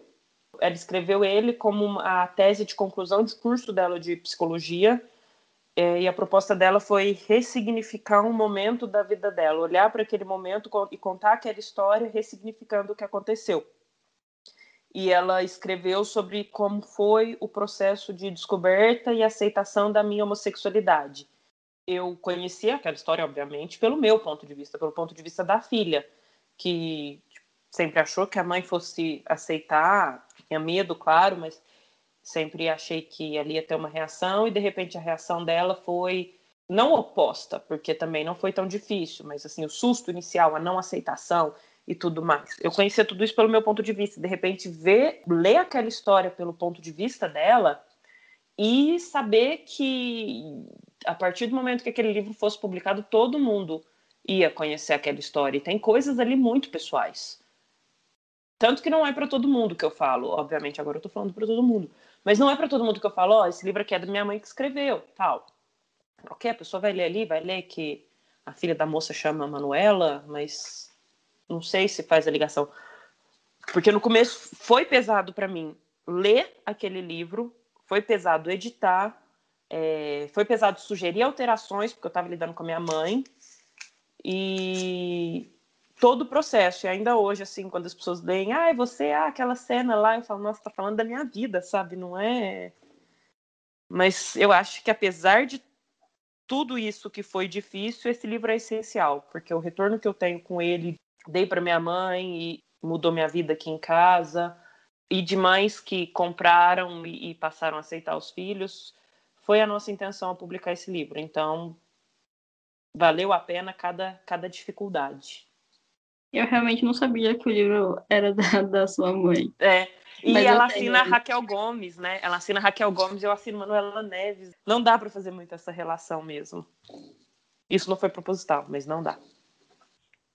Speaker 3: Ela escreveu ele como a tese de conclusão de curso dela de psicologia. É, e a proposta dela foi ressignificar um momento da vida dela, olhar para aquele momento e contar aquela história, ressignificando o que aconteceu e ela escreveu sobre como foi o processo de descoberta e aceitação da minha homossexualidade. Eu conhecia aquela história, obviamente, pelo meu ponto de vista, pelo ponto de vista da filha, que sempre achou que a mãe fosse aceitar, tinha medo, claro, mas sempre achei que ali ia ter uma reação e de repente a reação dela foi não oposta, porque também não foi tão difícil, mas assim, o susto inicial, a não aceitação e tudo mais. Eu conhecia tudo isso pelo meu ponto de vista. De repente, ver, ler aquela história pelo ponto de vista dela e saber que a partir do momento que aquele livro fosse publicado, todo mundo ia conhecer aquela história. E tem coisas ali muito pessoais. Tanto que não é para todo mundo que eu falo, obviamente, agora eu tô falando para todo mundo. Mas não é para todo mundo que eu falo, ó, oh, esse livro aqui é da minha mãe que escreveu, tal. Ok, a pessoa vai ler ali, vai ler que a filha da moça chama Manuela, mas não sei se faz a ligação. Porque no começo foi pesado para mim ler aquele livro, foi pesado editar, é, foi pesado sugerir alterações, porque eu estava lidando com a minha mãe. E todo o processo, e ainda hoje, assim, quando as pessoas leem, ah, você, ah, aquela cena lá, eu falo, nossa, tá falando da minha vida, sabe? Não é. Mas eu acho que apesar de tudo isso que foi difícil, esse livro é essencial, porque o retorno que eu tenho com ele dei para minha mãe e mudou minha vida aqui em casa. E de mães que compraram e, e passaram a aceitar os filhos, foi a nossa intenção publicar esse livro. Então, valeu a pena cada, cada dificuldade.
Speaker 1: Eu realmente não sabia que o livro era da, da sua mãe.
Speaker 3: É. E
Speaker 1: Mas
Speaker 3: ela
Speaker 1: tenho
Speaker 3: assina. Raquel Gomes, né? Ela assina Raquel Gomes e eu assino Manuela Neves. Não dá pra fazer muito essa relação mesmo. Isso não foi proposital, mas não dá.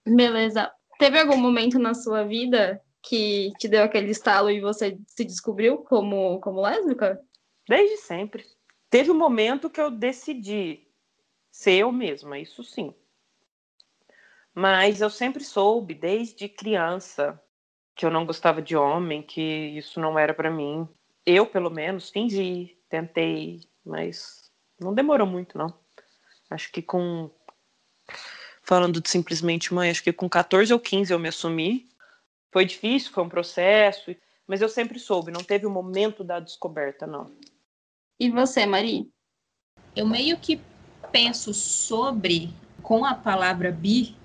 Speaker 1: Beleza. Teve algum momento na sua vida que te deu aquele estalo e você se descobriu como, como lésbica?
Speaker 3: Desde sempre. Teve um momento que eu decidi ser eu mesma, isso sim. Mas eu sempre soube, desde criança, que eu não gostava de homem, que isso não era pra mim. Eu, pelo menos, fingi, tentei, mas não demorou muito, não. Acho que com. Falando de simplesmente mãe, acho que com 14 ou 15 eu me assumi. Foi difícil, foi um processo, mas eu sempre soube, não teve o momento da descoberta, não.
Speaker 1: E você, Mari?
Speaker 2: Eu meio que penso sobre, com a palavra bi,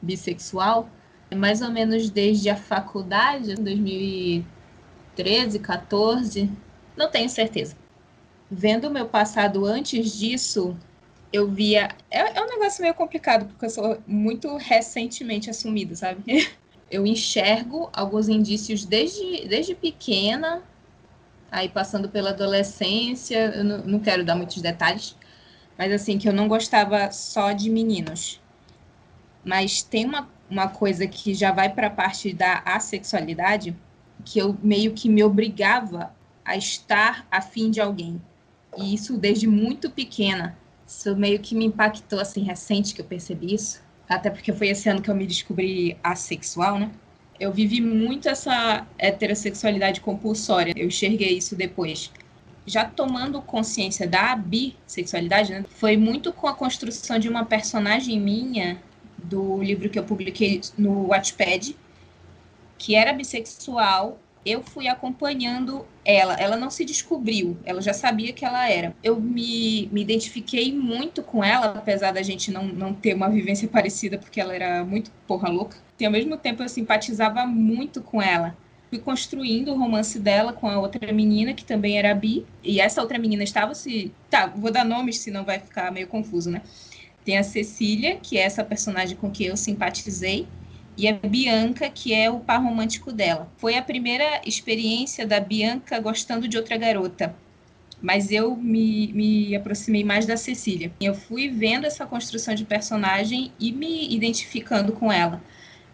Speaker 2: bissexual, mais ou menos desde a faculdade, 2013, 14, não tenho certeza. Vendo o meu passado antes disso, eu via. É, é um negócio meio complicado, porque eu sou muito recentemente assumida, sabe? Eu enxergo alguns indícios desde, desde pequena, aí passando pela adolescência, eu não, não quero dar muitos detalhes, mas assim, que eu não gostava só de meninos. Mas tem uma, uma coisa que já vai para a parte da assexualidade, que eu meio que me obrigava a estar afim de alguém. E isso desde muito pequena. Isso meio que me impactou, assim, recente que eu percebi isso. Até porque foi esse ano que eu me descobri assexual, né? Eu vivi muito essa heterossexualidade compulsória. Eu enxerguei isso depois. Já tomando consciência da bissexualidade, né? Foi muito com a construção de uma personagem minha do livro que eu publiquei no Wattpad, que era bissexual. Eu fui acompanhando ela. Ela não se descobriu, ela já sabia que ela era. Eu me, me identifiquei muito com ela, apesar da gente não, não ter uma vivência parecida, porque ela era muito porra louca. E ao mesmo tempo eu simpatizava muito com ela. Fui construindo o romance dela com a outra menina, que também era bi. E essa outra menina estava se. Tá, vou dar nomes, senão vai ficar meio confuso, né? Tem a Cecília, que é essa personagem com quem eu simpatizei, e a Bianca, que é o par romântico dela. Foi a primeira experiência da Bianca gostando de outra garota, mas eu me, me aproximei mais da Cecília. Eu fui vendo essa construção de personagem e me identificando com ela.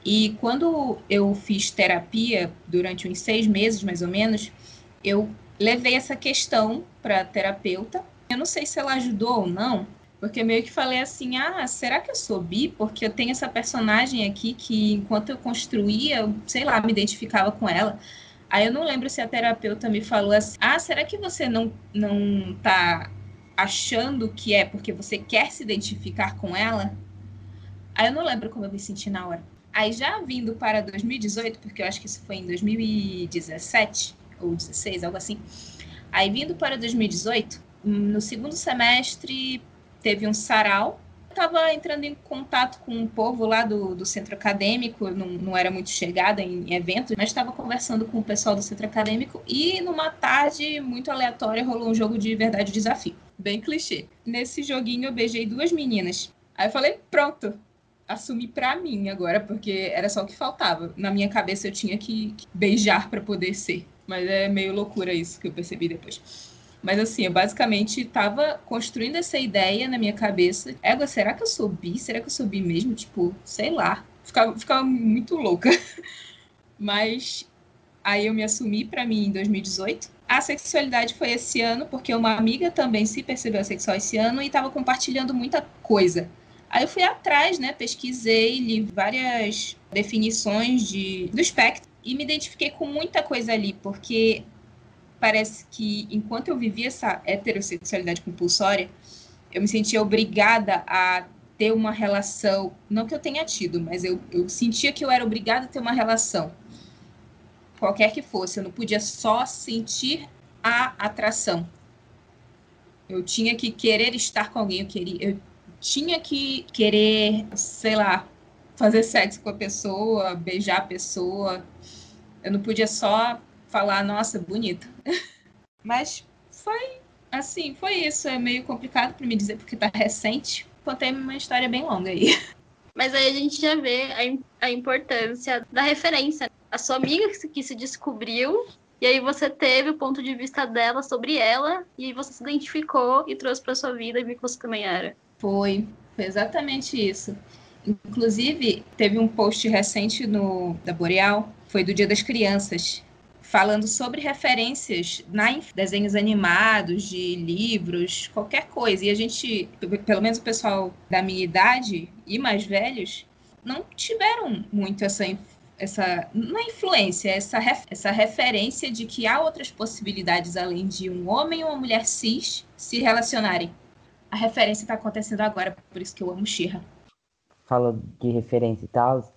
Speaker 2: E quando eu fiz terapia, durante uns seis meses mais ou menos, eu levei essa questão para a terapeuta. Eu não sei se ela ajudou ou não, porque meio que falei assim, ah, será que eu sou bi? Porque eu tenho essa personagem aqui que, enquanto eu construía, eu, sei lá, me identificava com ela. Aí eu não lembro se a terapeuta me falou assim, ah, será que você não, não tá achando que é porque você quer se identificar com ela? Aí eu não lembro como eu me senti na hora. Aí já vindo para 2018, porque eu acho que isso foi em 2017 ou 16, algo assim. Aí vindo para 2018, no segundo semestre teve um sarau. Eu estava entrando em contato com um povo lá do, do centro acadêmico, não, não era muito chegada em, eventos, mas estava conversando com o pessoal do centro acadêmico e numa tarde muito aleatória rolou um jogo de verdade desafio. Bem clichê. Nesse joguinho eu beijei duas meninas. Aí eu falei, pronto, assumi pra mim agora, porque era só o que faltava. Na minha cabeça eu tinha que, que beijar para poder ser. Mas é meio loucura isso que eu percebi depois. Mas assim, eu basicamente estava construindo essa ideia na minha cabeça. Égua, será que eu sou bi? Será que eu sou bi mesmo? Tipo, sei lá. Ficava, ficava muito louca. Mas aí eu me assumi para mim em 2018. A sexualidade foi esse ano, porque uma amiga também se percebeu sexual esse ano e estava compartilhando muita coisa. Aí eu fui atrás, né? Pesquisei, li várias definições de, do espectro e me identifiquei com muita coisa ali, porque parece que enquanto eu vivia essa heterossexualidade compulsória, eu me sentia obrigada a ter uma relação, não que eu tenha tido, mas eu, eu sentia que eu era obrigada a ter uma relação, qualquer que fosse, eu não podia só sentir a atração. Eu tinha que querer estar com alguém, eu queria, eu tinha que querer, sei lá, fazer sexo com a pessoa, beijar a pessoa. Eu não podia só falar, nossa, bonita. Mas foi assim, foi isso. É meio complicado para me dizer porque tá recente. Contei uma história bem longa aí.
Speaker 1: Mas aí a gente já vê a, a importância da referência. A sua amiga que se, que se descobriu, e aí você teve o ponto de vista dela sobre ela, e você se identificou e trouxe para sua vida e viu que você também era.
Speaker 2: Foi, foi exatamente isso. Inclusive, teve um post recente no da Boreal, foi do Dia das Crianças, falando sobre referências na desenhos animados, de livros, qualquer coisa. E a gente, pelo menos o pessoal da minha idade e mais velhos, não tiveram muito essa essa não é influência, é essa essa referência de que há outras possibilidades além de um homem e uma mulher cis se relacionarem. A referência está acontecendo agora, por isso que eu amo Shira.
Speaker 5: Fala de referência e tal,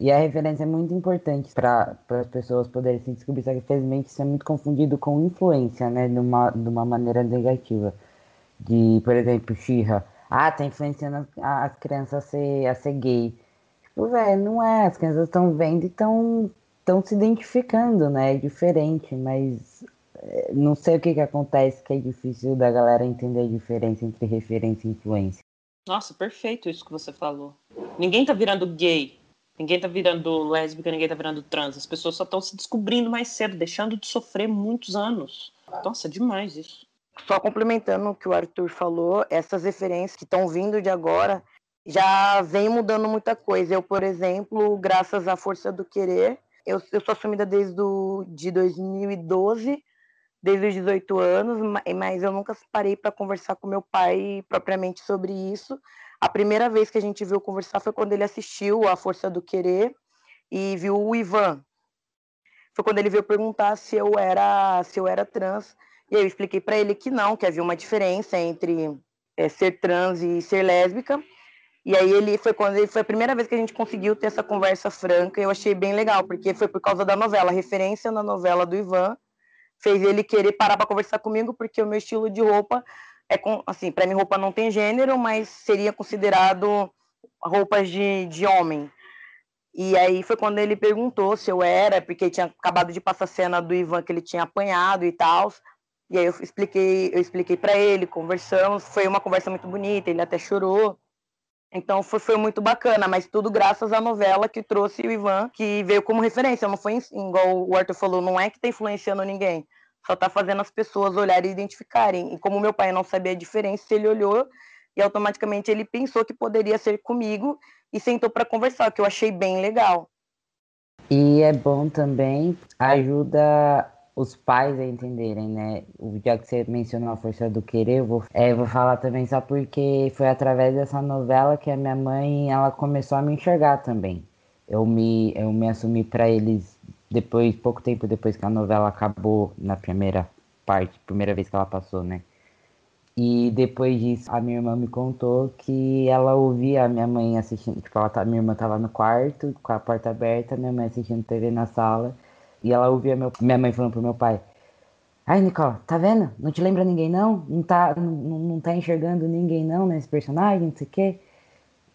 Speaker 5: e a referência é muito importante para as pessoas poderem se descobrir, só que infelizmente isso é muito confundido com influência, né? De uma, de uma maneira negativa. De, por exemplo, Xirra. Ah, tá influenciando as, crianças a ser, a ser gay. Tipo, velho, não é. As crianças estão vendo e estão se identificando, né? É diferente, mas é, não sei o que, que acontece que é difícil da galera entender a diferença entre referência e influência.
Speaker 3: Nossa, perfeito isso que você falou. Ninguém tá virando gay Ninguém tá virando lésbica, ninguém tá virando trans. As pessoas só estão se descobrindo mais cedo, deixando de sofrer muitos anos. Nossa, é demais isso.
Speaker 6: Só complementando o que o Arthur falou, essas referências que estão vindo de agora já vem mudando muita coisa. Eu, por exemplo, graças à força do querer, eu, eu sou assumida desde do, de 2012, desde os 18 anos, mas eu nunca parei para conversar com meu pai propriamente sobre isso. A primeira vez que a gente viu conversar foi quando ele assistiu A Força do Querer e viu o Ivan. Foi quando ele veio perguntar se eu era se eu era trans e eu expliquei para ele que não, que havia uma diferença entre é, ser trans e ser lésbica. E aí ele foi quando ele foi a primeira vez que a gente conseguiu ter essa conversa franca. Eu achei bem legal, porque foi por causa da novela, referência na novela do Ivan fez ele querer parar para conversar comigo, porque o meu estilo de roupa é com, assim, para mim roupa não tem gênero, mas seria considerado roupas de, de homem. E aí foi quando ele perguntou se eu era, porque tinha acabado de passar a cena do Ivan que ele tinha apanhado e tal. E aí eu expliquei, eu expliquei para ele, conversamos, foi uma conversa muito bonita, ele até chorou. Então foi, foi muito bacana, mas tudo graças à novela que trouxe o Ivan, que veio como referência. Não foi igual o Arthur falou, não é que tá influenciando ninguém só está fazendo as pessoas olharem e identificarem. E como meu pai não sabia a diferença, ele olhou e automaticamente ele pensou que poderia ser comigo e sentou para conversar, que eu achei bem legal.
Speaker 5: E é bom também, ajuda os pais a entenderem, né? Já que você mencionou a força do querer, eu vou, é, vou falar também só porque foi através dessa novela que a minha mãe ela começou a me enxergar também. Eu me, eu me assumi para eles depois, pouco tempo depois que a novela acabou, na primeira parte, primeira vez que ela passou, né? E depois disso, a minha irmã me contou que ela ouvia a minha mãe assistindo, tipo, ela tá, minha irmã tava no quarto, com a porta aberta, minha mãe assistindo TV na sala, e ela ouvia meu, minha mãe falando pro meu pai, Ai, Nicola, tá vendo? Não te lembra ninguém, não? Não tá, não, não tá enxergando ninguém, não, nesse personagem, não sei o quê.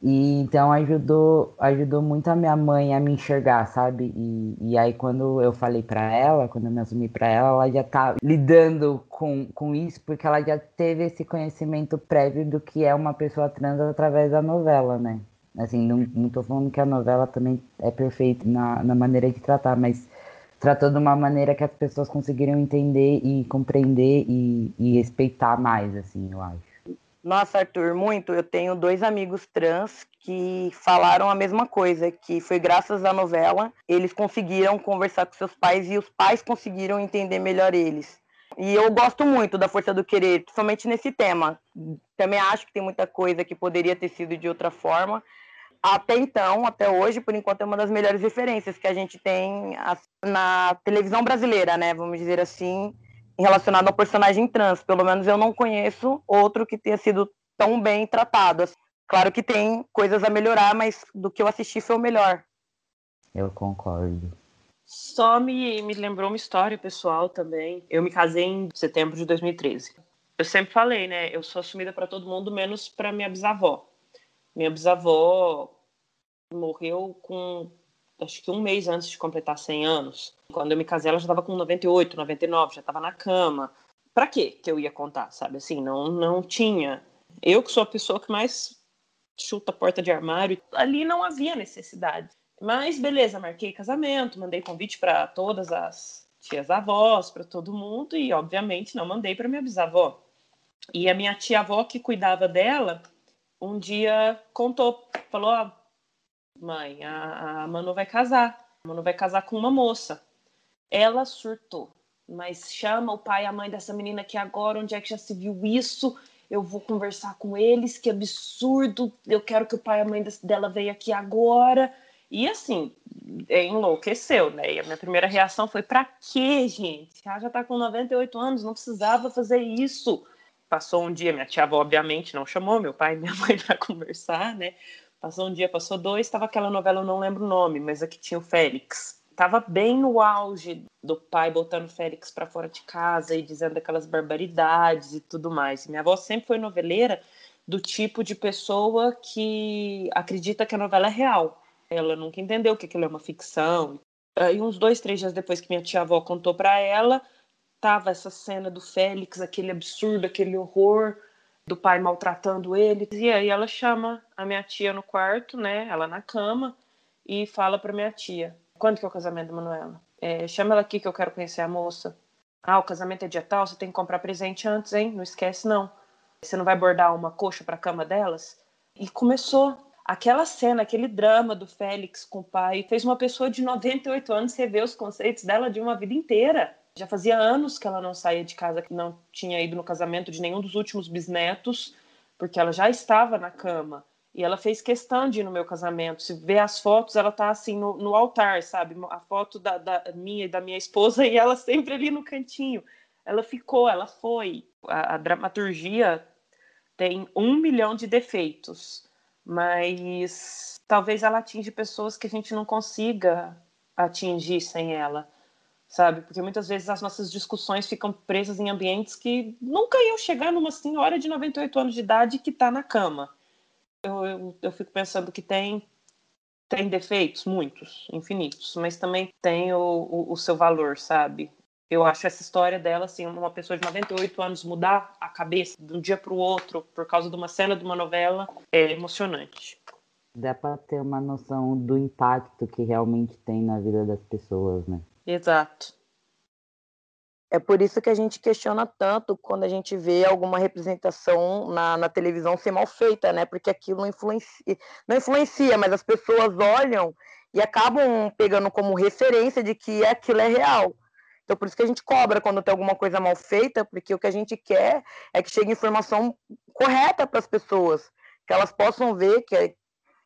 Speaker 5: E então ajudou, ajudou muito a minha mãe a me enxergar, sabe? E, e aí quando eu falei para ela, quando eu me assumi para ela, ela já tá lidando com, com isso, porque ela já teve esse conhecimento prévio do que é uma pessoa trans através da novela, né? Assim, não, não tô falando que a novela também é perfeita na, na maneira de tratar, mas tratou de uma maneira que as pessoas conseguiram entender e compreender e, e respeitar mais, assim, eu acho.
Speaker 6: Nossa, Arthur, muito. Eu tenho dois amigos trans que falaram a mesma coisa, que foi graças à novela, eles conseguiram conversar com seus pais e os pais conseguiram entender melhor eles. E eu gosto muito da Força do Querer, principalmente nesse tema. Também acho que tem muita coisa que poderia ter sido de outra forma. Até então, até hoje, por enquanto, é uma das melhores referências que a gente tem na televisão brasileira, né? Vamos dizer assim, relacionado ao personagem trans. Pelo menos eu não conheço outro que tenha sido tão bem tratado. Claro que tem coisas a melhorar, mas do que eu assisti foi o melhor.
Speaker 5: Eu concordo.
Speaker 3: Só me, me lembrou uma história pessoal também. Eu me casei em setembro de 2013. Eu sempre falei, né? Eu sou assumida para todo mundo, menos para minha bisavó. Minha bisavó morreu com acho que um mês antes de completar 100 anos. Quando eu me casei, ela já estava com 98, 99, já estava na cama. Para quê que eu ia contar, sabe? Assim, não, não tinha. Eu que sou a pessoa que mais chuta a porta de armário. Ali não havia necessidade. Mas beleza, marquei casamento, mandei convite para todas as tias avós, para todo mundo e obviamente não mandei para minha bisavó. E a minha tia avó que cuidava dela, um dia contou, falou: oh, "Mãe, a, a Manu vai casar. A Manu vai casar com uma moça". Ela surtou. Mas chama o pai e a mãe dessa menina aqui agora, onde é que já se viu isso? eu vou conversar com eles, que absurdo, eu quero que o pai e a mãe dela venham aqui agora. E assim, enlouqueceu, né? E a minha primeira reação foi: pra quê, gente? Ela já tá com 98 anos, não precisava fazer isso. Passou um dia, minha tia obviamente, não chamou meu pai e minha mãe para conversar, né? Passou um dia, passou dois, estava aquela novela, eu não lembro o nome, mas aqui tinha o Félix. Tava bem no auge do pai botando o Félix para fora de casa e dizendo aquelas barbaridades e tudo mais. Minha avó sempre foi noveleira do tipo de pessoa que acredita que a novela é real ela nunca entendeu que aquilo é uma ficção. E uns dois, três dias depois que minha tia-avó contou para ela, tava essa cena do Félix, aquele absurdo, aquele horror do pai maltratando ele. E aí ela chama a minha tia no quarto, né? Ela na cama e fala para minha tia: "Quando que é o casamento da Manuela? É, chama ela aqui que eu quero conhecer a moça. Ah, o casamento é dia tal, você tem que comprar presente antes, hein? Não esquece não. Você não vai bordar uma coxa para cama delas?" E começou aquela cena, aquele drama do Félix com o pai, fez uma pessoa de 98 anos rever os conceitos dela de uma vida inteira. Já fazia anos que ela não saía de casa, que não tinha ido no casamento de nenhum dos últimos bisnetos, porque ela já estava na cama. E ela fez questão de ir no meu casamento. Se ver as fotos, ela tá assim no, no altar, sabe? A foto da, da, minha e da minha esposa e ela sempre ali no cantinho. Ela ficou, ela foi. A, a dramaturgia tem um milhão de defeitos mas talvez ela atinge pessoas que a gente não consiga atingir sem ela, sabe? Porque muitas vezes as nossas discussões ficam presas em ambientes que nunca iam chegar numa senhora de 98 anos de idade que está na cama. Eu, eu, eu fico pensando que tem tem defeitos, muitos, infinitos, mas também tem o, o, o seu valor, sabe? Eu acho essa história dela, assim, uma pessoa de 98 anos mudar a cabeça de um dia para o outro por causa de uma cena de uma novela é emocionante.
Speaker 5: Dá para ter uma noção do impacto que realmente tem na vida das pessoas, né?
Speaker 3: Exato.
Speaker 6: É por isso que a gente questiona tanto quando a gente vê alguma representação na, na televisão ser mal feita, né? Porque aquilo influencia, não influencia, mas as pessoas olham e acabam pegando como referência de que aquilo é real. Então, por isso que a gente cobra quando tem alguma coisa mal feita, porque o que a gente quer é que chegue informação correta para as pessoas, que elas possam ver que, é,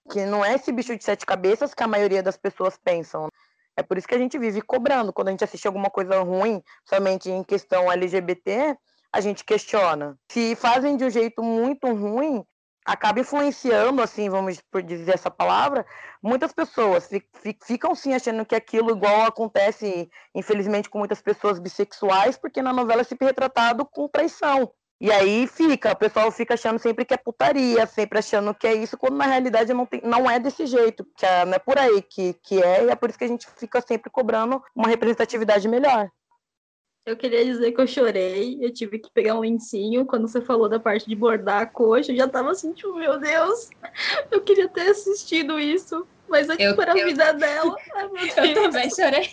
Speaker 6: que não é esse bicho de sete cabeças que a maioria das pessoas pensam. É por isso que a gente vive cobrando. Quando a gente assiste alguma coisa ruim, somente em questão LGBT, a gente questiona. Se fazem de um jeito muito ruim, acaba influenciando, assim, vamos dizer essa palavra, muitas pessoas ficam sim achando que aquilo igual acontece, infelizmente, com muitas pessoas bissexuais, porque na novela é sempre retratado com traição. E aí fica, o pessoal fica achando sempre que é putaria, sempre achando que é isso, quando na realidade não, tem, não é desse jeito, que é, não é por aí que, que é, e é por isso que a gente fica sempre cobrando uma representatividade melhor.
Speaker 1: Eu queria dizer que eu chorei, eu tive que pegar um lencinho quando você falou da parte de bordar a coxa, eu já tava assim, tipo, meu Deus, eu queria ter assistido isso, mas aqui para a vida dela. Ai,
Speaker 2: eu também chorei.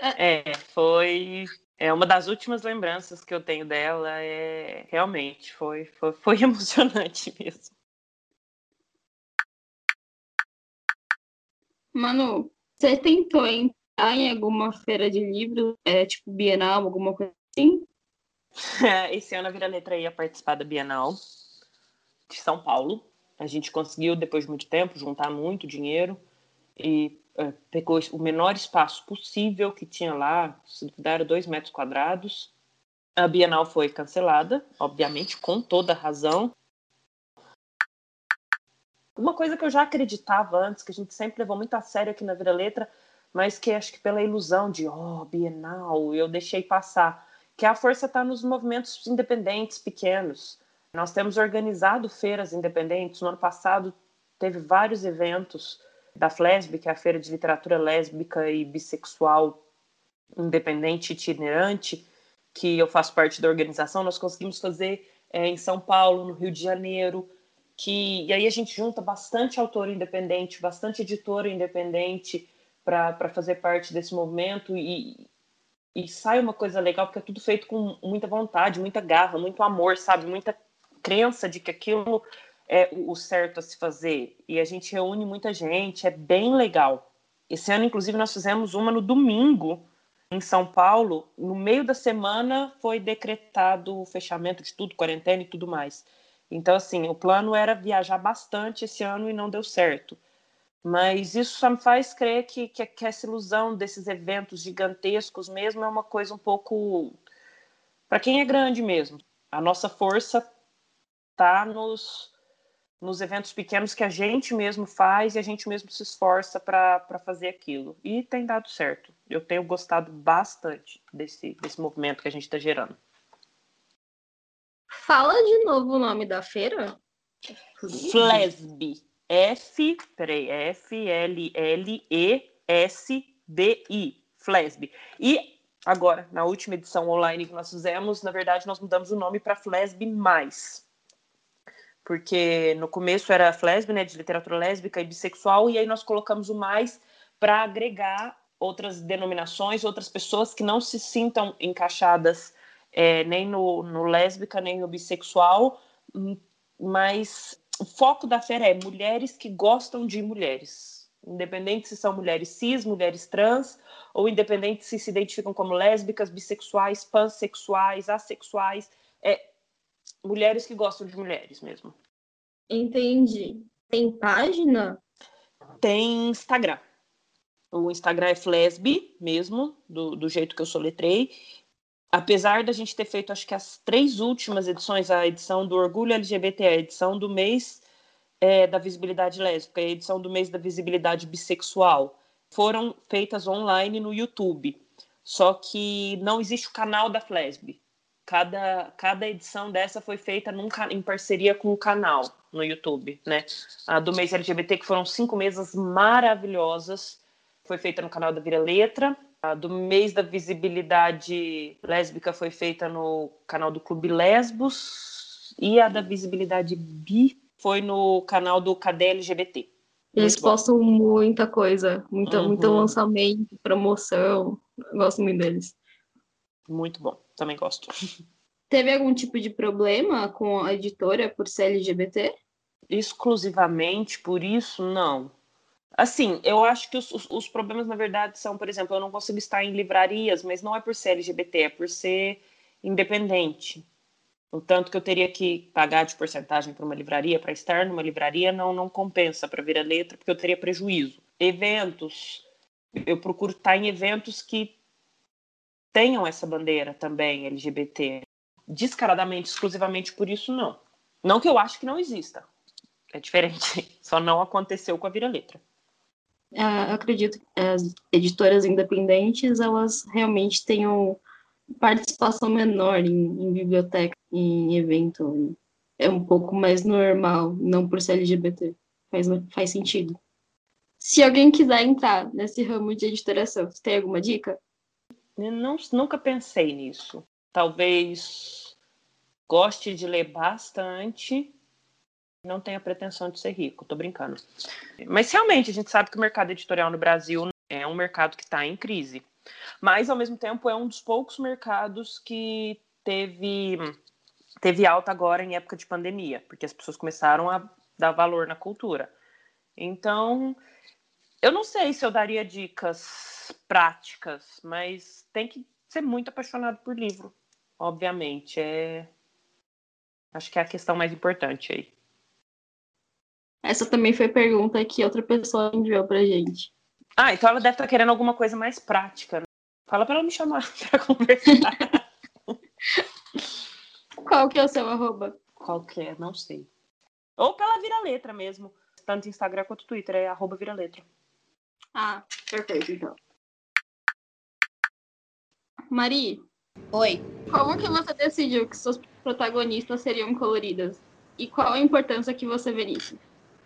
Speaker 3: É, foi é uma das últimas lembranças que eu tenho dela, é realmente foi foi, foi emocionante mesmo.
Speaker 1: Manu, você tentou hein? em alguma feira de livros, é, tipo Bienal, alguma coisa assim?
Speaker 3: Esse ano a Vira Letra ia participar da Bienal de São Paulo. A gente conseguiu, depois de muito tempo, juntar muito dinheiro e pegou o menor espaço possível que tinha lá, se dois metros quadrados. A Bienal foi cancelada, obviamente, com toda razão. Uma coisa que eu já acreditava antes, que a gente sempre levou muito a sério aqui na Vira Letra, mas que acho que pela ilusão de, oh, Bienal, eu deixei passar, que a força está nos movimentos independentes pequenos. Nós temos organizado feiras independentes. No ano passado teve vários eventos da FLESB, que é a Feira de Literatura Lésbica e Bissexual Independente Itinerante, que eu faço parte da organização. Nós conseguimos fazer é, em São Paulo, no Rio de Janeiro, que e aí a gente junta bastante autor independente, bastante editora independente para fazer parte desse movimento e, e sai uma coisa legal porque é tudo feito com muita vontade, muita garra, muito amor, sabe, muita crença de que aquilo é o certo a se fazer e a gente reúne muita gente, é bem legal. Esse ano, inclusive, nós fizemos uma no domingo em São Paulo, no meio da semana foi decretado o fechamento de tudo, quarentena e tudo mais. Então, assim, o plano era viajar bastante esse ano e não deu certo. Mas isso só me faz crer que, que, que essa ilusão desses eventos gigantescos mesmo é uma coisa um pouco. Para quem é grande mesmo. A nossa força está nos, nos eventos pequenos que a gente mesmo faz e a gente mesmo se esforça para fazer aquilo. E tem dado certo. Eu tenho gostado bastante desse, desse movimento que a gente está gerando.
Speaker 7: Fala de novo o nome da feira.
Speaker 3: Flesb. F, peraí, F-L-L-E-S-B-I. Flesb. E agora, na última edição online que nós fizemos, na verdade, nós mudamos o nome para Flesb Mais porque no começo era Flesb, né, de literatura lésbica e bissexual, e aí nós colocamos o mais para agregar outras denominações, outras pessoas que não se sintam encaixadas é, nem no, no lésbica, nem no bissexual, mas o foco da feira é mulheres que gostam de mulheres, independente se são mulheres cis, mulheres trans, ou independente se se identificam como lésbicas, bissexuais, pansexuais, assexuais, é, mulheres que gostam de mulheres mesmo.
Speaker 7: Entendi. Tem página?
Speaker 3: Tem Instagram. O Instagram é Flesb mesmo, do, do jeito que eu soletrei. Apesar da gente ter feito, acho que as três últimas edições, a edição do Orgulho LGBT, a edição do mês é, da visibilidade lésbica e a edição do mês da visibilidade bissexual, foram feitas online no YouTube. Só que não existe o canal da Flesb cada, cada edição dessa foi feita num, em parceria com o canal no YouTube, né? A do mês LGBT, que foram cinco mesas maravilhosas, foi feita no canal da Vira Letra. A do mês da visibilidade lésbica foi feita no canal do Clube Lesbos. E a da visibilidade bi foi no canal do Cadê LGBT.
Speaker 7: Eles muito postam bom. muita coisa, muita, uhum. muito lançamento, promoção. Eu gosto muito deles.
Speaker 3: Muito bom também gosto.
Speaker 7: Teve algum tipo de problema com a editora por ser LGBT?
Speaker 3: Exclusivamente por isso, não. Assim, eu acho que os, os, problemas, na verdade, são, por exemplo, eu não consigo estar em livrarias, mas não é por ser LGBT, é por ser independente. O tanto que eu teria que pagar de porcentagem para uma livraria, para estar numa livraria, não, não compensa para vir a letra, porque eu teria prejuízo. Eventos, eu procuro estar em eventos que tenham essa bandeira também LGBT. Descaradamente, exclusivamente por isso, não. Não que eu acho que não exista. É diferente. Só não aconteceu com a vira-letra.
Speaker 7: É, acredito que as editoras independentes, elas realmente tenham participação menor em, em biblioteca, em evento. É um pouco mais normal, não por ser LGBT. Faz, faz sentido. Se alguém quiser entrar nesse ramo de editoração, você tem alguma dica?
Speaker 3: Não, nunca pensei nisso. Talvez goste de ler bastante, não tenha pretensão de ser rico, tô brincando. Mas realmente a gente sabe que o mercado editorial no Brasil é um mercado que está em crise. Mas ao mesmo tempo é um dos poucos mercados que teve teve alta agora em época de pandemia, porque as pessoas começaram a dar valor na cultura. Então, eu não sei se eu daria dicas práticas, mas tem que ser muito apaixonado por livro, obviamente. É... Acho que é a questão mais importante aí.
Speaker 7: Essa também foi pergunta que outra pessoa enviou pra gente.
Speaker 3: Ah, então ela deve estar tá querendo alguma coisa mais prática. Né? Fala para ela me chamar para conversar.
Speaker 7: Qual que é o seu arroba?
Speaker 3: Qual que é? Não sei. Ou pela Vira Letra mesmo. Tanto Instagram quanto Twitter. É arroba Vira Letra.
Speaker 7: Ah, perfeito, então. Mari.
Speaker 2: Oi.
Speaker 7: Como que você decidiu que suas protagonistas seriam coloridas? E qual a importância que você vê nisso?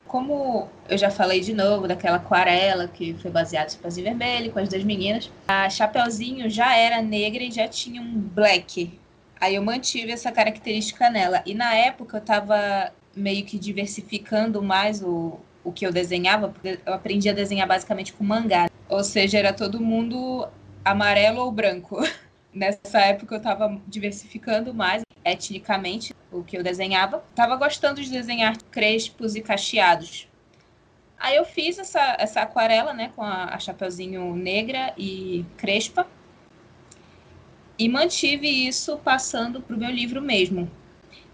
Speaker 2: Como eu já falei de novo daquela aquarela que foi baseada em Chapeuzinho Vermelho com as duas meninas, a Chapeuzinho já era negra e já tinha um black Aí eu mantive essa característica nela. E na época eu estava meio que diversificando mais o, o que eu desenhava, porque eu aprendi a desenhar basicamente com mangá. Ou seja, era todo mundo amarelo ou branco. Nessa época eu estava diversificando mais etnicamente o que eu desenhava. Estava gostando de desenhar crespos e cacheados. Aí eu fiz essa, essa aquarela, né, com a, a chapeuzinho negra e crespa. E mantive isso passando para o meu livro mesmo.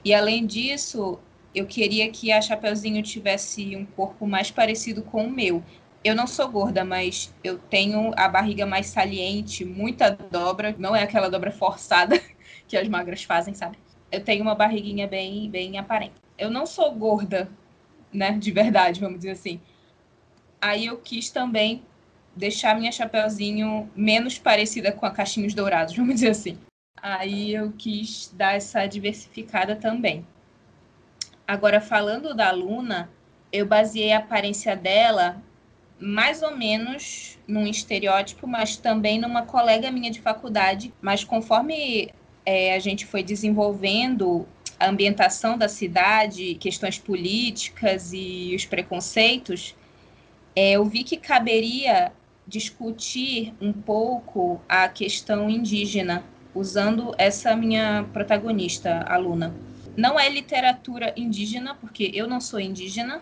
Speaker 2: E além disso, eu queria que a Chapeuzinho tivesse um corpo mais parecido com o meu. Eu não sou gorda, mas eu tenho a barriga mais saliente, muita dobra, não é aquela dobra forçada que as magras fazem, sabe? Eu tenho uma barriguinha bem, bem aparente. Eu não sou gorda, né, de verdade, vamos dizer assim. Aí eu quis também deixar minha Chapeuzinho menos parecida com a Caixinhos Dourados, vamos dizer assim. Aí eu quis dar essa diversificada também. Agora, falando da Luna, eu baseei a aparência dela mais ou menos num estereótipo, mas também numa colega minha de faculdade. Mas conforme é, a gente foi desenvolvendo a ambientação da cidade, questões políticas e os preconceitos, é, eu vi que caberia discutir um pouco a questão indígena, usando essa minha protagonista, aluna. Não é literatura indígena, porque eu não sou indígena,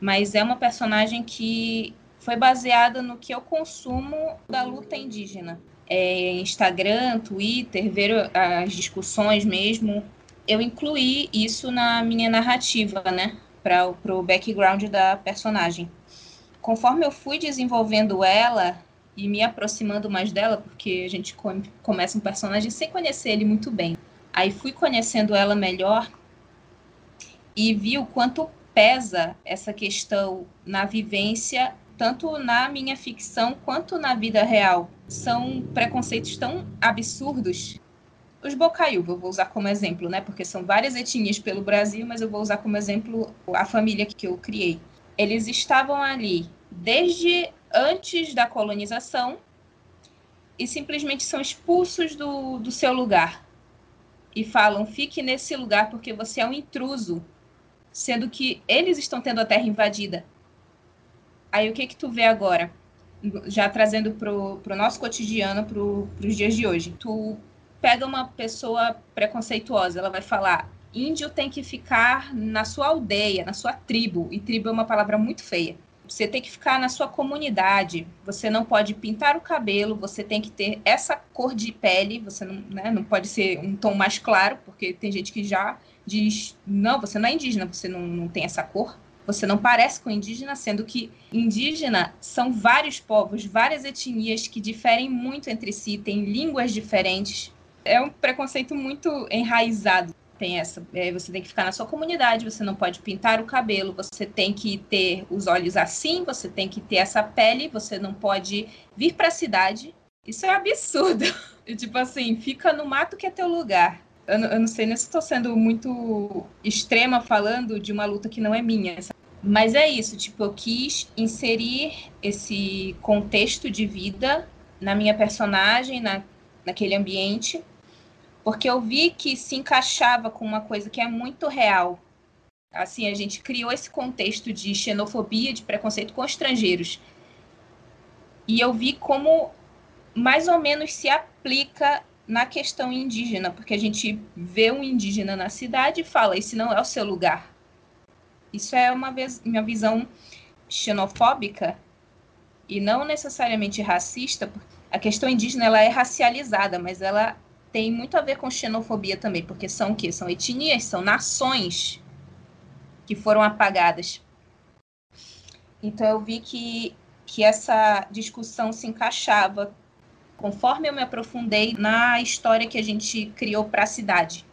Speaker 2: mas é uma personagem que foi baseada no que eu consumo da luta indígena. É, Instagram, Twitter, ver as discussões mesmo. Eu incluí isso na minha narrativa, né? Para o background da personagem. Conforme eu fui desenvolvendo ela e me aproximando mais dela, porque a gente começa um personagem sem conhecer ele muito bem. Aí fui conhecendo ela melhor e vi o quanto pesa essa questão na vivência, tanto na minha ficção quanto na vida real. São preconceitos tão absurdos. Os Bocaiúva eu vou usar como exemplo, né? Porque são várias etnias pelo Brasil, mas eu vou usar como exemplo a família que eu criei. Eles estavam ali desde antes da colonização e simplesmente são expulsos do, do seu lugar e falam: fique nesse lugar porque você é um intruso, sendo que eles estão tendo a terra invadida. Aí o que que tu vê agora? Já trazendo pro, pro nosso cotidiano, pro, pros dias de hoje. Tu pega uma pessoa preconceituosa, ela vai falar: índio tem que ficar na sua aldeia, na sua tribo, e tribo é uma palavra muito feia. Você tem que ficar na sua comunidade. Você não pode pintar o cabelo, você tem que ter essa cor de pele. Você não, né, não pode ser um tom mais claro, porque tem gente que já diz: não, você não é indígena, você não, não tem essa cor. Você não parece com indígena, sendo que indígena são vários povos, várias etnias que diferem muito entre si, têm línguas diferentes. É um preconceito muito enraizado tem essa. É, você tem que ficar na sua comunidade, você não pode pintar o cabelo, você tem que ter os olhos assim, você tem que ter essa pele, você não pode vir para a cidade. Isso é absurdo. E, tipo assim, fica no mato que é teu lugar. Eu, eu não sei nem se estou sendo muito extrema falando de uma luta que não é minha. Mas é isso, tipo, eu quis inserir esse contexto de vida na minha personagem, na, naquele ambiente, porque eu vi que se encaixava com uma coisa que é muito real. Assim, a gente criou esse contexto de xenofobia, de preconceito com estrangeiros. E eu vi como mais ou menos se aplica na questão indígena, porque a gente vê um indígena na cidade e fala: esse não é o seu lugar. Isso é uma, vez, uma visão xenofóbica e não necessariamente racista. A questão indígena ela é racializada, mas ela tem muito a ver com xenofobia também, porque são o quê? São etnias, são nações que foram apagadas. Então eu vi que, que essa discussão se encaixava conforme eu me aprofundei na história que a gente criou para a cidade.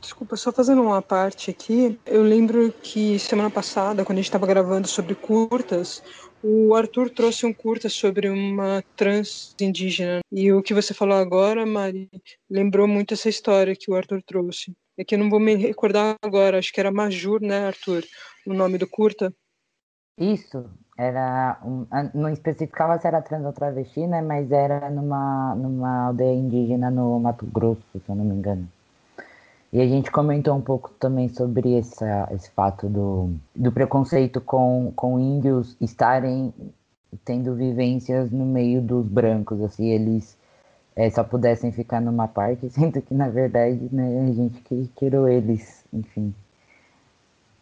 Speaker 4: Desculpa, só fazendo uma parte aqui. Eu lembro que semana passada, quando a gente estava gravando sobre curtas, o Arthur trouxe um curta sobre uma trans indígena. E o que você falou agora, Mari, lembrou muito essa história que o Arthur trouxe. É que eu não vou me recordar agora, acho que era Majur, né, Arthur? O nome do curta.
Speaker 5: Isso, era. Um, não especificava se era trans ou travesti, né? Mas era numa, numa aldeia indígena no Mato Grosso, se eu não me engano. E a gente comentou um pouco também sobre essa, esse fato do, do preconceito com, com índios estarem tendo vivências no meio dos brancos, assim, eles é, só pudessem ficar numa parte, sendo que na verdade né, a gente que tirou eles, enfim.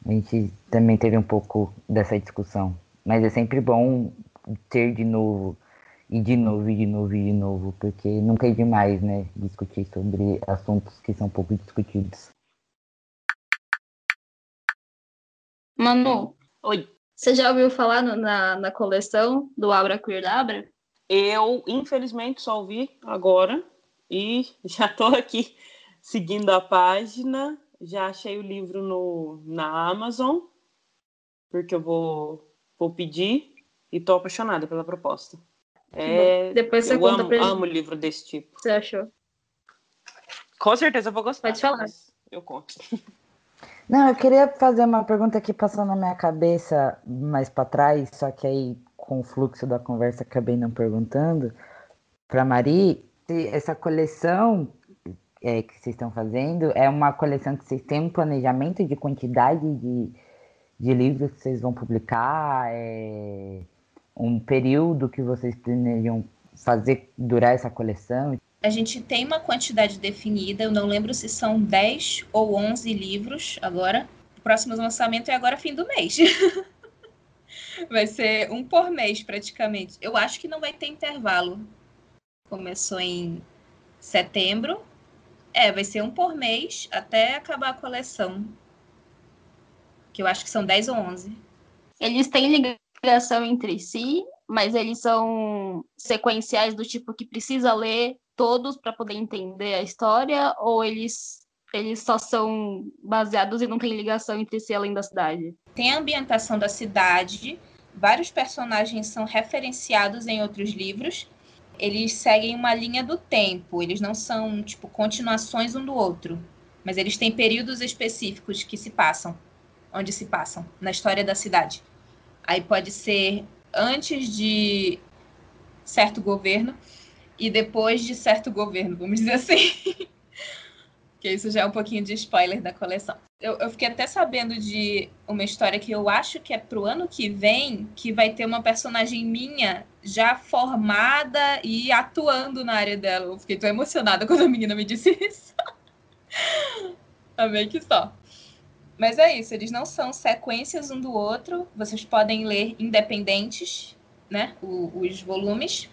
Speaker 5: A gente também teve um pouco dessa discussão. Mas é sempre bom ter de novo, e de novo, e de novo, e de novo, porque nunca é demais, né? Discutir sobre assuntos que são pouco discutidos.
Speaker 1: Manu,
Speaker 3: Oi.
Speaker 1: você já ouviu falar no- na, na coleção do Abra Queer Abra?
Speaker 3: Eu, infelizmente, só ouvi agora e já estou aqui seguindo a página. Já achei o livro no, na Amazon, porque eu vou, vou pedir e estou apaixonada pela proposta. É,
Speaker 1: Depois você
Speaker 3: eu
Speaker 1: conta
Speaker 3: amo,
Speaker 1: pra gente
Speaker 3: amo livro desse tipo.
Speaker 1: você achou.
Speaker 3: Com certeza eu vou gostar.
Speaker 1: Pode falar.
Speaker 3: Eu conto.
Speaker 5: Não, eu queria fazer uma pergunta que passou na minha cabeça mais para trás, só que aí com o fluxo da conversa acabei não perguntando para Mari se essa coleção é, que vocês estão fazendo é uma coleção que vocês têm um planejamento de quantidade de, de livros que vocês vão publicar, é um período que vocês planejam fazer durar essa coleção?
Speaker 2: A gente tem uma quantidade definida, eu não lembro se são 10 ou 11 livros agora. O próximo lançamento é agora fim do mês. vai ser um por mês praticamente. Eu acho que não vai ter intervalo. Começou em setembro. É, vai ser um por mês até acabar a coleção. Que eu acho que são 10 ou 11.
Speaker 1: Eles têm ligação entre si, mas eles são sequenciais do tipo que precisa ler todos para poder entender a história, ou eles, eles só são baseados e não têm ligação entre si além da cidade?
Speaker 2: Tem a ambientação da cidade, vários personagens são referenciados em outros livros. Eles seguem uma linha do tempo, eles não são tipo continuações um do outro, mas eles têm períodos específicos que se passam, onde se passam na história da cidade. Aí pode ser antes de certo governo e depois de certo governo, vamos dizer assim. que isso já é um pouquinho de spoiler da coleção. Eu, eu, fiquei até sabendo de uma história que eu acho que é pro ano que vem, que vai ter uma personagem minha já formada e atuando na área dela. Eu fiquei tão emocionada quando a menina me disse isso. Amei que só. Mas é isso, eles não são sequências um do outro. Vocês podem ler independentes, né? Os volumes.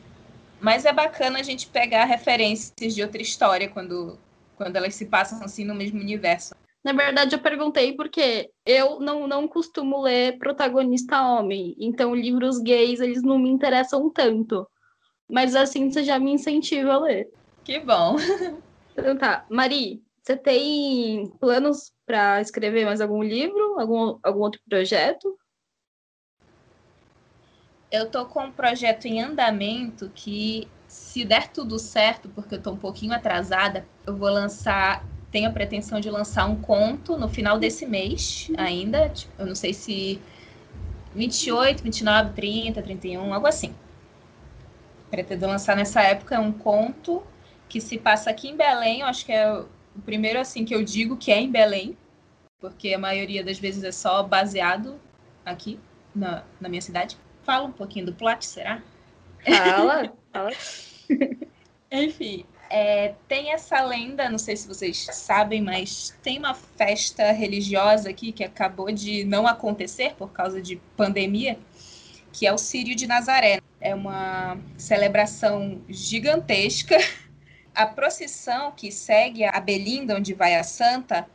Speaker 2: Mas é bacana a gente pegar referências de outra história quando, quando elas se passam assim no mesmo universo.
Speaker 1: Na verdade, eu perguntei porque eu não, não costumo ler protagonista homem, então livros gays eles não me interessam tanto. Mas assim você já me incentiva a ler.
Speaker 2: Que bom.
Speaker 1: Então tá, Mari, você tem planos para escrever mais algum livro, algum, algum outro projeto?
Speaker 2: Eu tô com um projeto em andamento que, se der tudo certo, porque eu tô um pouquinho atrasada, eu vou lançar tenho a pretensão de lançar um conto no final desse mês ainda. Tipo, eu não sei se 28, 29, 30, 31, algo assim. Pretendo lançar nessa época um conto que se passa aqui em Belém. Eu acho que é o primeiro assim que eu digo que é em Belém, porque a maioria das vezes é só baseado aqui na, na minha cidade. Fala um pouquinho do plot, será?
Speaker 1: Fala, fala.
Speaker 2: Enfim, é, tem essa lenda, não sei se vocês sabem, mas tem uma festa religiosa aqui que acabou de não acontecer por causa de pandemia, que é o Sírio de Nazaré. É uma celebração gigantesca. A procissão que segue a Belinda, onde vai a Santa,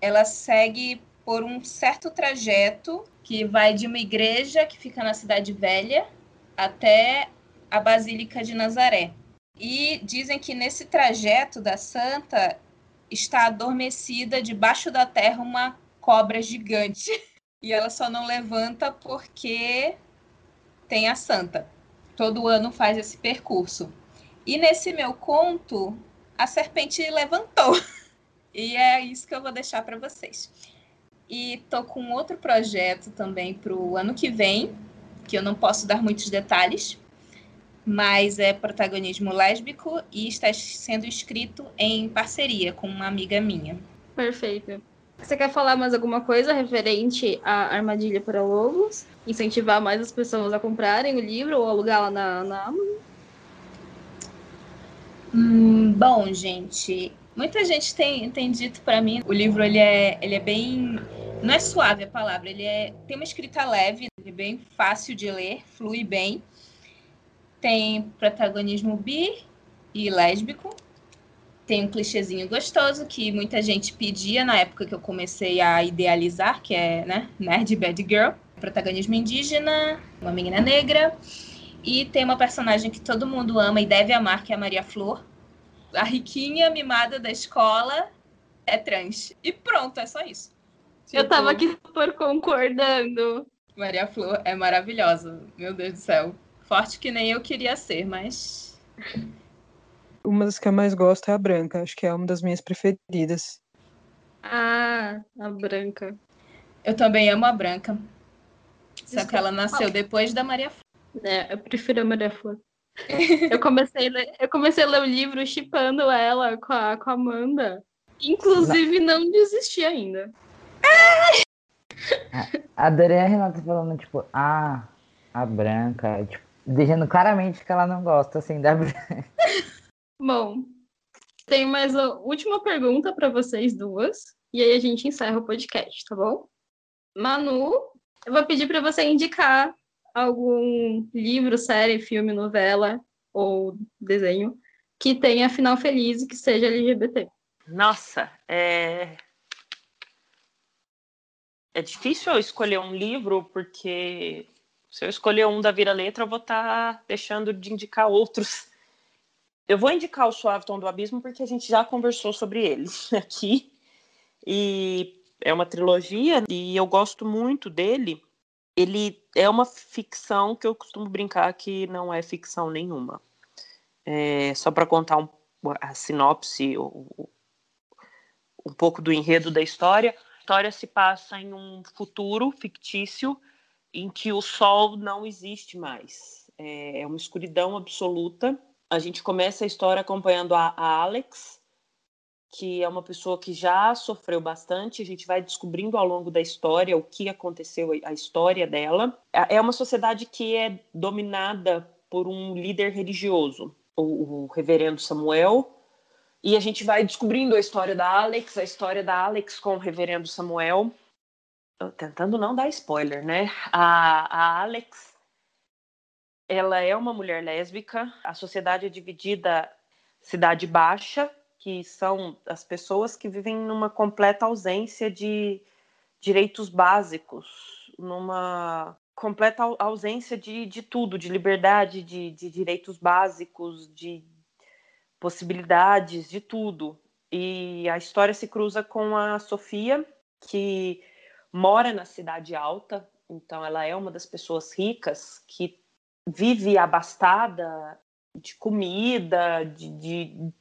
Speaker 2: ela segue por um certo trajeto que vai de uma igreja que fica na Cidade Velha até a Basílica de Nazaré. E dizem que nesse trajeto da santa está adormecida debaixo da terra uma cobra gigante. E ela só não levanta porque tem a santa. Todo ano faz esse percurso. E nesse meu conto, a serpente levantou. E é isso que eu vou deixar para vocês. e tô com outro projeto também para o ano que vem, que eu não posso dar muitos detalhes, mas é protagonismo lésbico e está sendo escrito em parceria com uma amiga minha.
Speaker 1: Perfeito. Você quer falar mais alguma coisa referente à armadilha para lobos? Incentivar mais as pessoas a comprarem o livro ou alugar lá na, na Amazon?
Speaker 2: Hum, bom, gente, muita gente tem, tem dito para mim, o livro ele é, ele é bem, não é suave a palavra, ele é tem uma escrita leve, é bem fácil de ler, flui bem, tem protagonismo bi e lésbico, tem um clichêzinho gostoso que muita gente pedia na época que eu comecei a idealizar, que é né, Nerd Bad Girl. Protagonismo indígena, uma menina negra. E tem uma personagem que todo mundo ama e deve amar, que é a Maria Flor. A riquinha mimada da escola é trans. E pronto, é só isso.
Speaker 1: Tipo, eu tava aqui super concordando.
Speaker 2: Maria Flor é maravilhosa. Meu Deus do céu. Forte que nem eu queria ser, mas
Speaker 4: uma das que eu mais gosto é a branca, acho que é uma das minhas preferidas.
Speaker 1: Ah, a branca.
Speaker 2: Eu também amo a branca. Só que ela nasceu depois da Maria Flor.
Speaker 1: É, eu prefiro a Maria Flor. eu, comecei, eu comecei a ler o livro chipando ela com a, com a Amanda. Inclusive, não, não desisti ainda.
Speaker 5: Adorei a Renata falando, tipo, ah, a branca. Tipo, deixando claramente que ela não gosta, assim, da branca.
Speaker 1: Bom, tenho mais uma última pergunta para vocês duas. E aí a gente encerra o podcast, tá bom? Manu, eu vou pedir para você indicar algum livro, série, filme, novela ou desenho que tenha final feliz e que seja LGBT.
Speaker 3: Nossa, é. É difícil eu escolher um livro, porque se eu escolher um da vira-letra, eu vou estar tá deixando de indicar outros eu vou indicar o Suave Tom do Abismo porque a gente já conversou sobre ele aqui. E é uma trilogia e eu gosto muito dele. Ele é uma ficção que eu costumo brincar que não é ficção nenhuma. É, só para contar um, a sinopse, o, um pouco do enredo da história. A história se passa em um futuro fictício em que o sol não existe mais. É, é uma escuridão absoluta a gente começa a história acompanhando a, a Alex, que é uma pessoa que já sofreu bastante. A gente vai descobrindo ao longo da história o que aconteceu, a história dela. É, é uma sociedade que é dominada por um líder religioso, o, o reverendo Samuel. E a gente vai descobrindo a história da Alex, a história da Alex com o reverendo Samuel. Tentando não dar spoiler, né? A, a Alex ela é uma mulher lésbica. A sociedade é dividida cidade baixa, que são as pessoas que vivem numa completa ausência de direitos básicos, numa completa ausência de, de tudo, de liberdade, de, de direitos básicos, de possibilidades, de tudo. E a história se cruza com a Sofia, que mora na cidade alta, então ela é uma das pessoas ricas que vive abastada de comida, de, de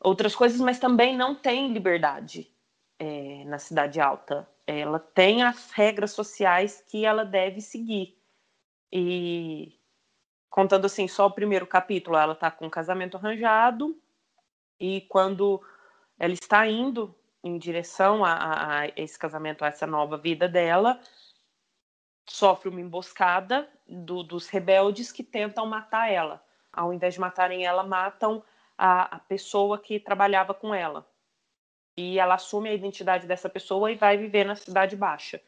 Speaker 3: outras coisas, mas também não tem liberdade é, na cidade alta. Ela tem as regras sociais que ela deve seguir. E contando assim só o primeiro capítulo, ela está com o casamento arranjado e quando ela está indo em direção a, a, esse casamento, a essa nova vida dela, sofre uma emboscada do, dos rebeldes que tentam matar ela. Ao invés de matarem ela, matam a, a pessoa que trabalhava com ela. E ela assume a identidade dessa pessoa e vai viver na Cidade Baixa.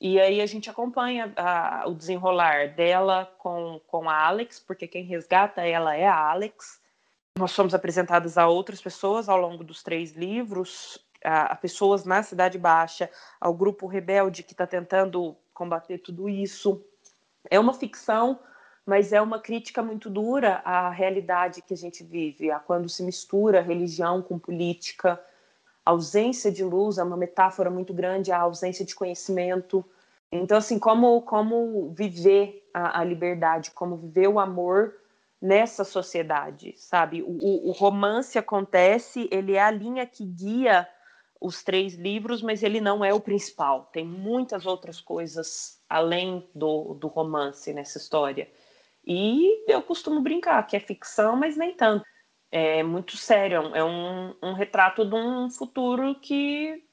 Speaker 3: E aí a gente acompanha a, o desenrolar dela com, com a Alex, porque quem resgata ela é a Alex. Nós somos apresentadas a outras pessoas ao longo dos três livros, a, a pessoas na Cidade Baixa, ao grupo rebelde que está tentando combater tudo isso. É uma ficção, mas é uma crítica muito dura à realidade que a gente vive, a quando se mistura religião com política. A ausência de luz é uma metáfora muito grande à ausência de conhecimento. Então, assim, como, como viver a, a liberdade, como viver o amor nessa sociedade, sabe? O, o, romance acontece, ele é a linha que guia os três livros, mas ele não é o principal. Tem muitas outras coisas além do, do romance nessa história. E eu costumo brincar que é ficção, mas nem tanto. É muito sério, é um, um retrato de um futuro que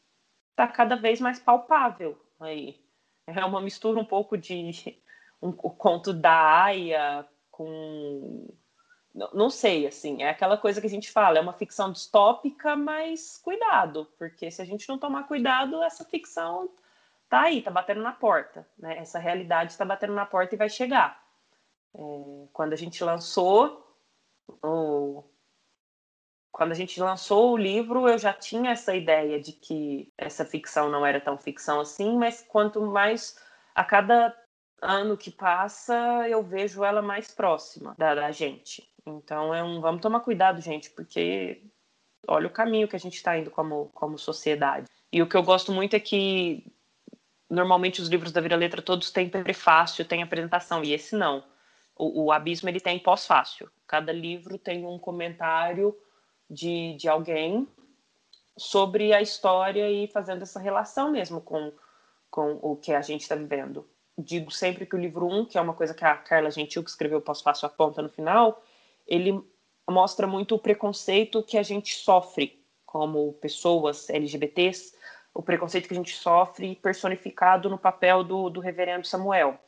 Speaker 3: está cada vez mais palpável aí. É uma mistura um pouco de um, o conto da Aya com não sei, assim, é aquela coisa que a gente fala, é uma ficção distópica, mas cuidado, porque se a gente não tomar cuidado, essa ficção tá aí, tá batendo na porta, né? Essa realidade está batendo na porta e vai chegar. É, quando a gente lançou o quando a gente lançou o livro, eu já tinha essa ideia de que essa ficção não era tão ficção assim, mas quanto mais a cada ano que passa, eu vejo ela mais próxima da, da gente. Então é um, vamos tomar cuidado, gente, porque olha o caminho que a gente está indo como, como sociedade. E o que eu gosto muito é que normalmente os livros da Vira Letra todos têm prefácio, têm apresentação, e esse não. O, o Abismo ele tem pós-fácil. Cada livro tem um comentário de, de alguém sobre a história e fazendo essa relação mesmo com, com o que a gente está vivendo. Digo sempre que o livro 1, um, que é uma coisa que a Carla Gentil, que escreveu Pós-Fácil, aponta no final, ele mostra muito o preconceito que a gente sofre como pessoas LGBTs, o preconceito que a gente sofre personificado no papel do, do reverendo Samuel.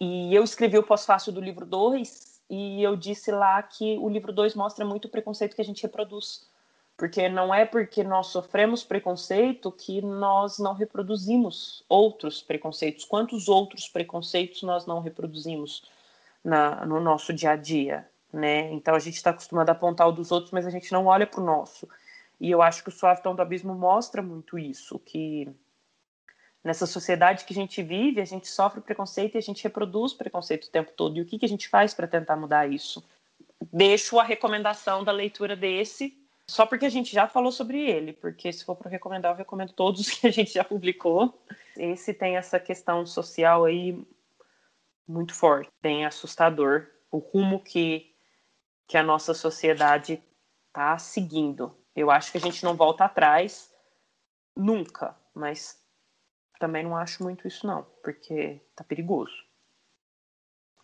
Speaker 3: E eu escrevi o pós-fácil do livro 2 e eu disse lá que o livro 2 mostra muito o preconceito que a gente reproduz. Porque não é porque nós sofremos preconceito que nós não reproduzimos outros preconceitos. Quantos outros preconceitos nós não reproduzimos na, no nosso dia a dia? né? Então a gente está acostumado a apontar o dos outros, mas a gente não olha para o nosso. E eu acho que o Suave Tom do Abismo mostra muito isso, que nessa sociedade que a gente vive, a gente sofre preconceito e a gente reproduz preconceito o tempo todo. E o que, que a gente faz para tentar mudar isso? Deixo a recomendação da leitura desse, só porque a gente já falou sobre ele, porque se for para recomendar, eu recomendo todos que a gente já publicou. Esse tem essa questão social aí muito forte, bem assustador, o rumo que que a nossa sociedade está seguindo. Eu acho que a gente não volta atrás nunca, mas também não acho muito isso não, porque tá perigoso.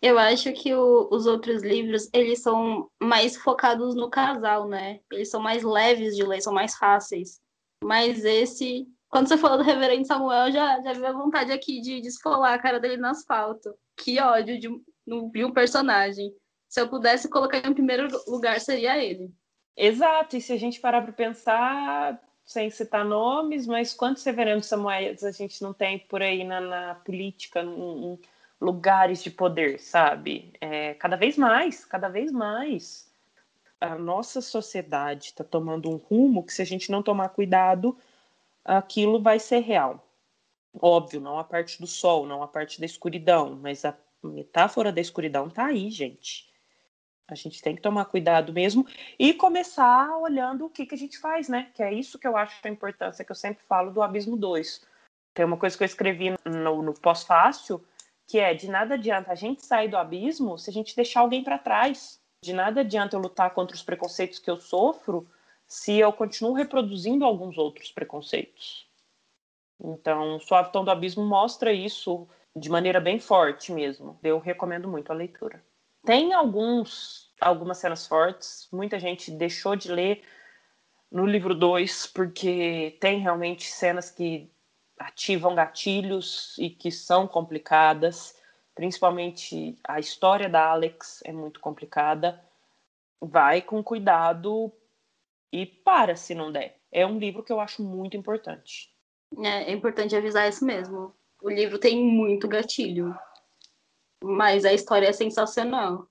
Speaker 1: Eu acho que o, os outros livros, eles são mais focados no casal, né? Eles são mais leves de ler, são mais fáceis. Mas esse, quando você falou do Reverendo Samuel, já, já vi a vontade aqui de descolar a cara dele no asfalto. Que ódio de, de um personagem se eu pudesse colocar em primeiro lugar, seria ele.
Speaker 3: Exato, e se a gente parar para pensar, sem citar nomes, mas quantos Severino Samuel a gente não tem por aí na, na política, em, em, lugares de poder, sabe? É, cada vez mais, cada vez mais. A nossa sociedade está tomando um rumo que, se a gente não tomar cuidado, aquilo vai ser real. Óbvio, não a parte do sol, não a parte da escuridão, mas a metáfora da escuridão tá aí, gente. A gente tem que tomar cuidado mesmo e começar olhando o que, que a gente faz, né? Que é isso que eu acho a importância que eu sempre falo do Abismo 2. Tem uma coisa que eu escrevi no, no pós-fácil, que é de nada adianta a gente sair do abismo se a gente deixar alguém para trás. De nada adianta eu lutar contra os preconceitos que eu sofro se eu continuo reproduzindo alguns outros preconceitos. Então, o Suave Tom do Abismo mostra isso de maneira bem forte mesmo. Eu recomendo muito a leitura. Tem alguns, algumas cenas fortes, muita gente deixou de ler no livro 2 porque tem realmente cenas que ativam gatilhos e que são complicadas, principalmente a história da Alex é muito complicada. Vai com cuidado e para se não der. É um livro que eu acho muito importante.
Speaker 1: É, é importante avisar isso mesmo. O livro tem muito gatilho. Mas a história é sensacional.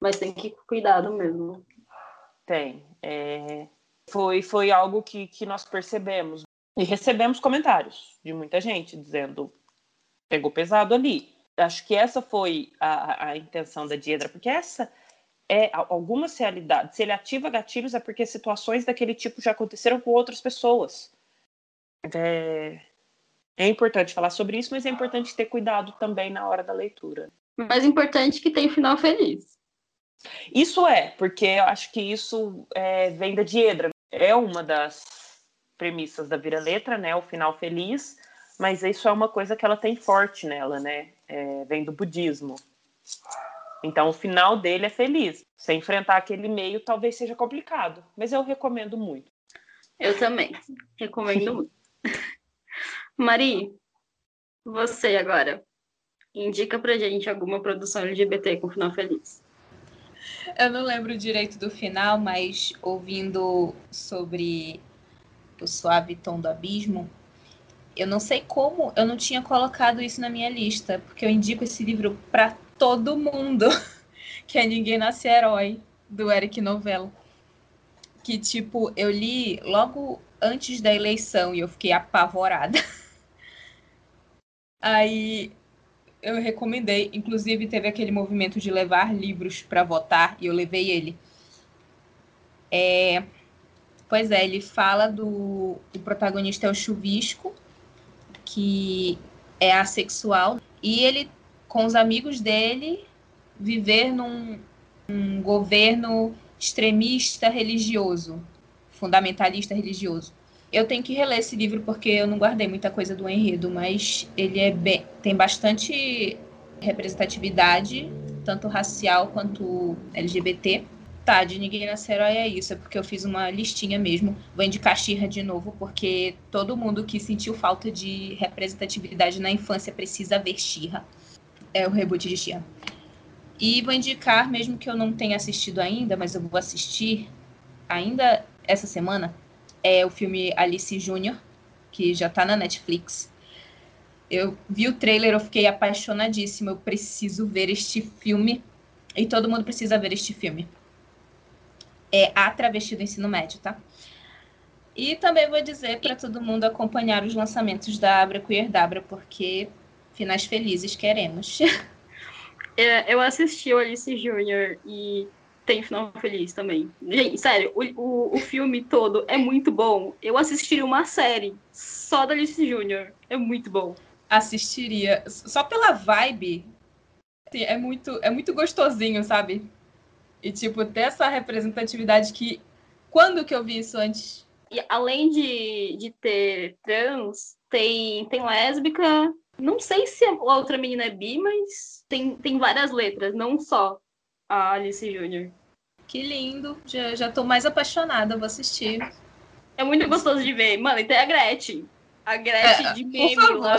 Speaker 1: Mas tem que cuidado mesmo.
Speaker 3: Tem. É... Foi, foi algo que, que nós percebemos. E recebemos comentários de muita gente dizendo pegou pesado ali. Acho que essa foi a, a intenção da Diedra, porque essa é algumas realidades. Se ele ativa gatilhos é porque situações daquele tipo já aconteceram com outras pessoas. É, é importante falar sobre isso, mas é importante ter cuidado também na hora da leitura.
Speaker 1: Mais importante que tem final feliz.
Speaker 3: Isso é, porque eu acho que isso é, vem da Diedra. É uma das, premissas da vira-letra, né? O final feliz, mas isso é uma coisa que ela tem forte nela, né? É, vem do budismo. Então, o final dele é feliz. Se enfrentar aquele meio, talvez seja complicado, mas eu recomendo muito.
Speaker 1: Eu também recomendo muito. Mari, você agora. Indica pra gente alguma produção LGBT com final feliz.
Speaker 2: Eu não lembro direito do final, mas ouvindo sobre o suave tom do abismo, eu não sei como eu não tinha colocado isso na minha lista, porque eu indico esse livro para todo mundo, que é Ninguém Nasce Herói, do Eric Novello. Que, tipo, eu li logo antes da eleição e eu fiquei apavorada. Aí eu recomendei, inclusive teve aquele movimento de levar livros para votar e eu levei ele. É, pois é, ele fala do o protagonista é o Chuvisco, que é assexual e ele com os amigos dele viver num um governo extremista religioso, fundamentalista religioso. Eu tenho que reler esse livro porque eu não guardei muita coisa do enredo, mas ele é bem, tem bastante representatividade, tanto racial quanto LGBT. Tá, de Ninguém Nasce Herói é isso, é porque eu fiz uma listinha mesmo. Vou indicar Xirra de novo, porque todo mundo que sentiu falta de representatividade na infância precisa ver Xirra. É o reboot de Xirra. E vou indicar, mesmo que eu não tenha assistido ainda, mas eu vou assistir ainda essa semana, é o filme Alice Júnior, que já está na Netflix. Eu vi o trailer, eu fiquei apaixonadíssima. Eu preciso ver este filme. E todo mundo precisa ver este filme. É A Travesti do Ensino Médio, tá? E também vou dizer para todo mundo acompanhar os lançamentos da Abra Queer Dabra, porque finais felizes queremos.
Speaker 1: É, eu assisti o Alice Júnior e tem final feliz também. Gente, sério, o, o, o, filme todo é muito bom. Eu assistiria uma série só da Alice Júnior. É muito bom.
Speaker 2: Assistiria. Só pela vibe. É muito, é muito gostosinho, sabe? E, tipo, ter essa representatividade que. Quando que eu vi isso antes?
Speaker 1: E além de, de ter trans, tem, tem lésbica. Não sei se a outra menina é bi, mas tem, tem várias letras, não só a Alice Júnior.
Speaker 2: Que lindo. Já, já tô mais apaixonada, vou assistir.
Speaker 1: É muito gostoso de ver. Mano, e tem a Gretchen. A Gretchen é, de meme lá.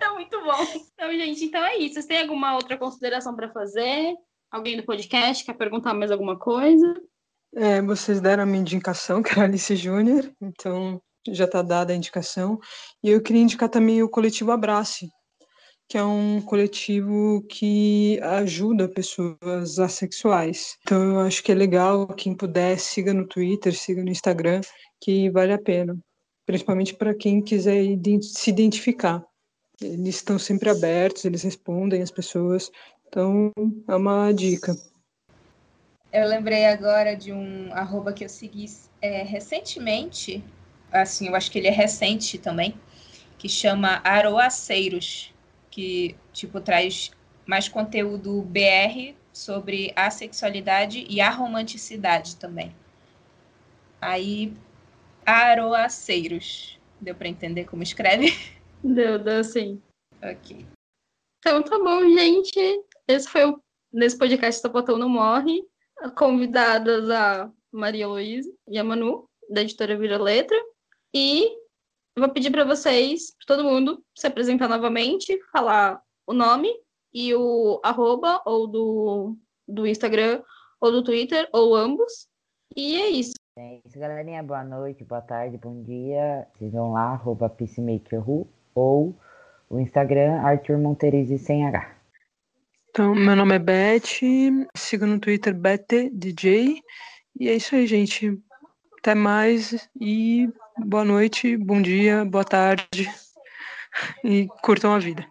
Speaker 1: é muito bom. Então, gente, então é isso. Vocês têm alguma outra consideração para fazer? Alguém do podcast quer perguntar mais alguma coisa?
Speaker 4: É, vocês deram a minha indicação, que era Alice Júnior, então já está dada a indicação. E eu queria indicar também o coletivo Abrace, que é um coletivo que ajuda pessoas assexuais. Então eu acho que é legal, quem puder, siga no Twitter, siga no Instagram, que vale a pena. Principalmente para quem quiser se identificar. Eles estão sempre abertos, eles respondem as pessoas. Então é uma dica.
Speaker 2: Eu lembrei agora de um arroba que eu segui é, recentemente, assim, eu acho que ele é recente também, que chama Aroaceiros que tipo traz mais conteúdo BR sobre a sexualidade e a romanticidade também. Aí, aroaceiros. Deu para entender como escreve?
Speaker 1: Deu, deu sim.
Speaker 2: Ok.
Speaker 1: Então tá bom, gente. Esse foi o nesse podcast Sapatão Não Morre. Convidadas a Maria Luísa e a Manu, da editora Vira Letra. E eu vou pedir para vocês, pra todo mundo, se apresentar novamente, falar o nome e o arroba, ou do, do Instagram, ou do Twitter, ou ambos. E é isso.
Speaker 5: É isso, galerinha. Boa noite, boa tarde, bom dia. Vocês vão lá, arroba peacemakerru, ou o Instagram, Arthur Monterize sem H.
Speaker 4: Então, meu nome é Beth, siga no Twitter BetDJ. E é isso aí, gente. Até mais e boa noite, bom dia, boa tarde e curtam a vida.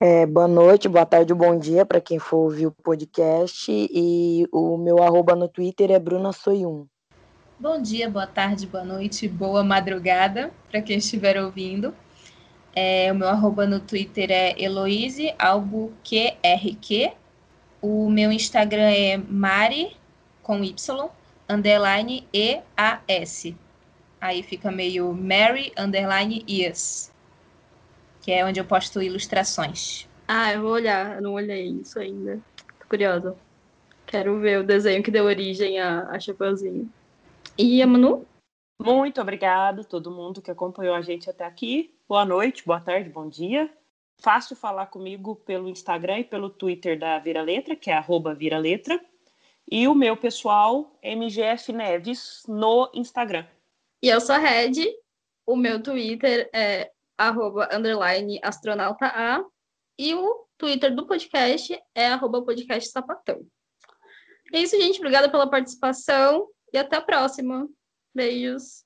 Speaker 6: É, boa noite, boa tarde, bom dia para quem for ouvir o podcast e o meu arroba no Twitter é Bruna Soyun.
Speaker 2: Bom dia, boa tarde, boa noite, boa madrugada para quem estiver ouvindo. É, o meu arroba no Twitter é Eloise Albuquerque. O meu Instagram é Mari com Y underline EAS. Aí fica meio Mary underline Ias, que é onde eu posto ilustrações.
Speaker 1: Ah, eu vou olhar, eu não olhei isso ainda. Tô curiosa. Quero ver o desenho que deu origem a, a Chapeuzinho. E a Manu?
Speaker 3: Muito obrigada a todo mundo que acompanhou a gente até aqui. Boa noite, boa tarde, bom dia. Fácil falar comigo pelo Instagram e pelo Twitter da Vira Letra, que é arroba Vira Letra. E o meu pessoal, MGF Neves, no Instagram.
Speaker 1: E eu sou a Red. O meu Twitter é arroba underline astronauta A. E o Twitter do podcast é arroba podcast sapatão. É isso, gente. Obrigada pela participação e até a próxima. Beijos.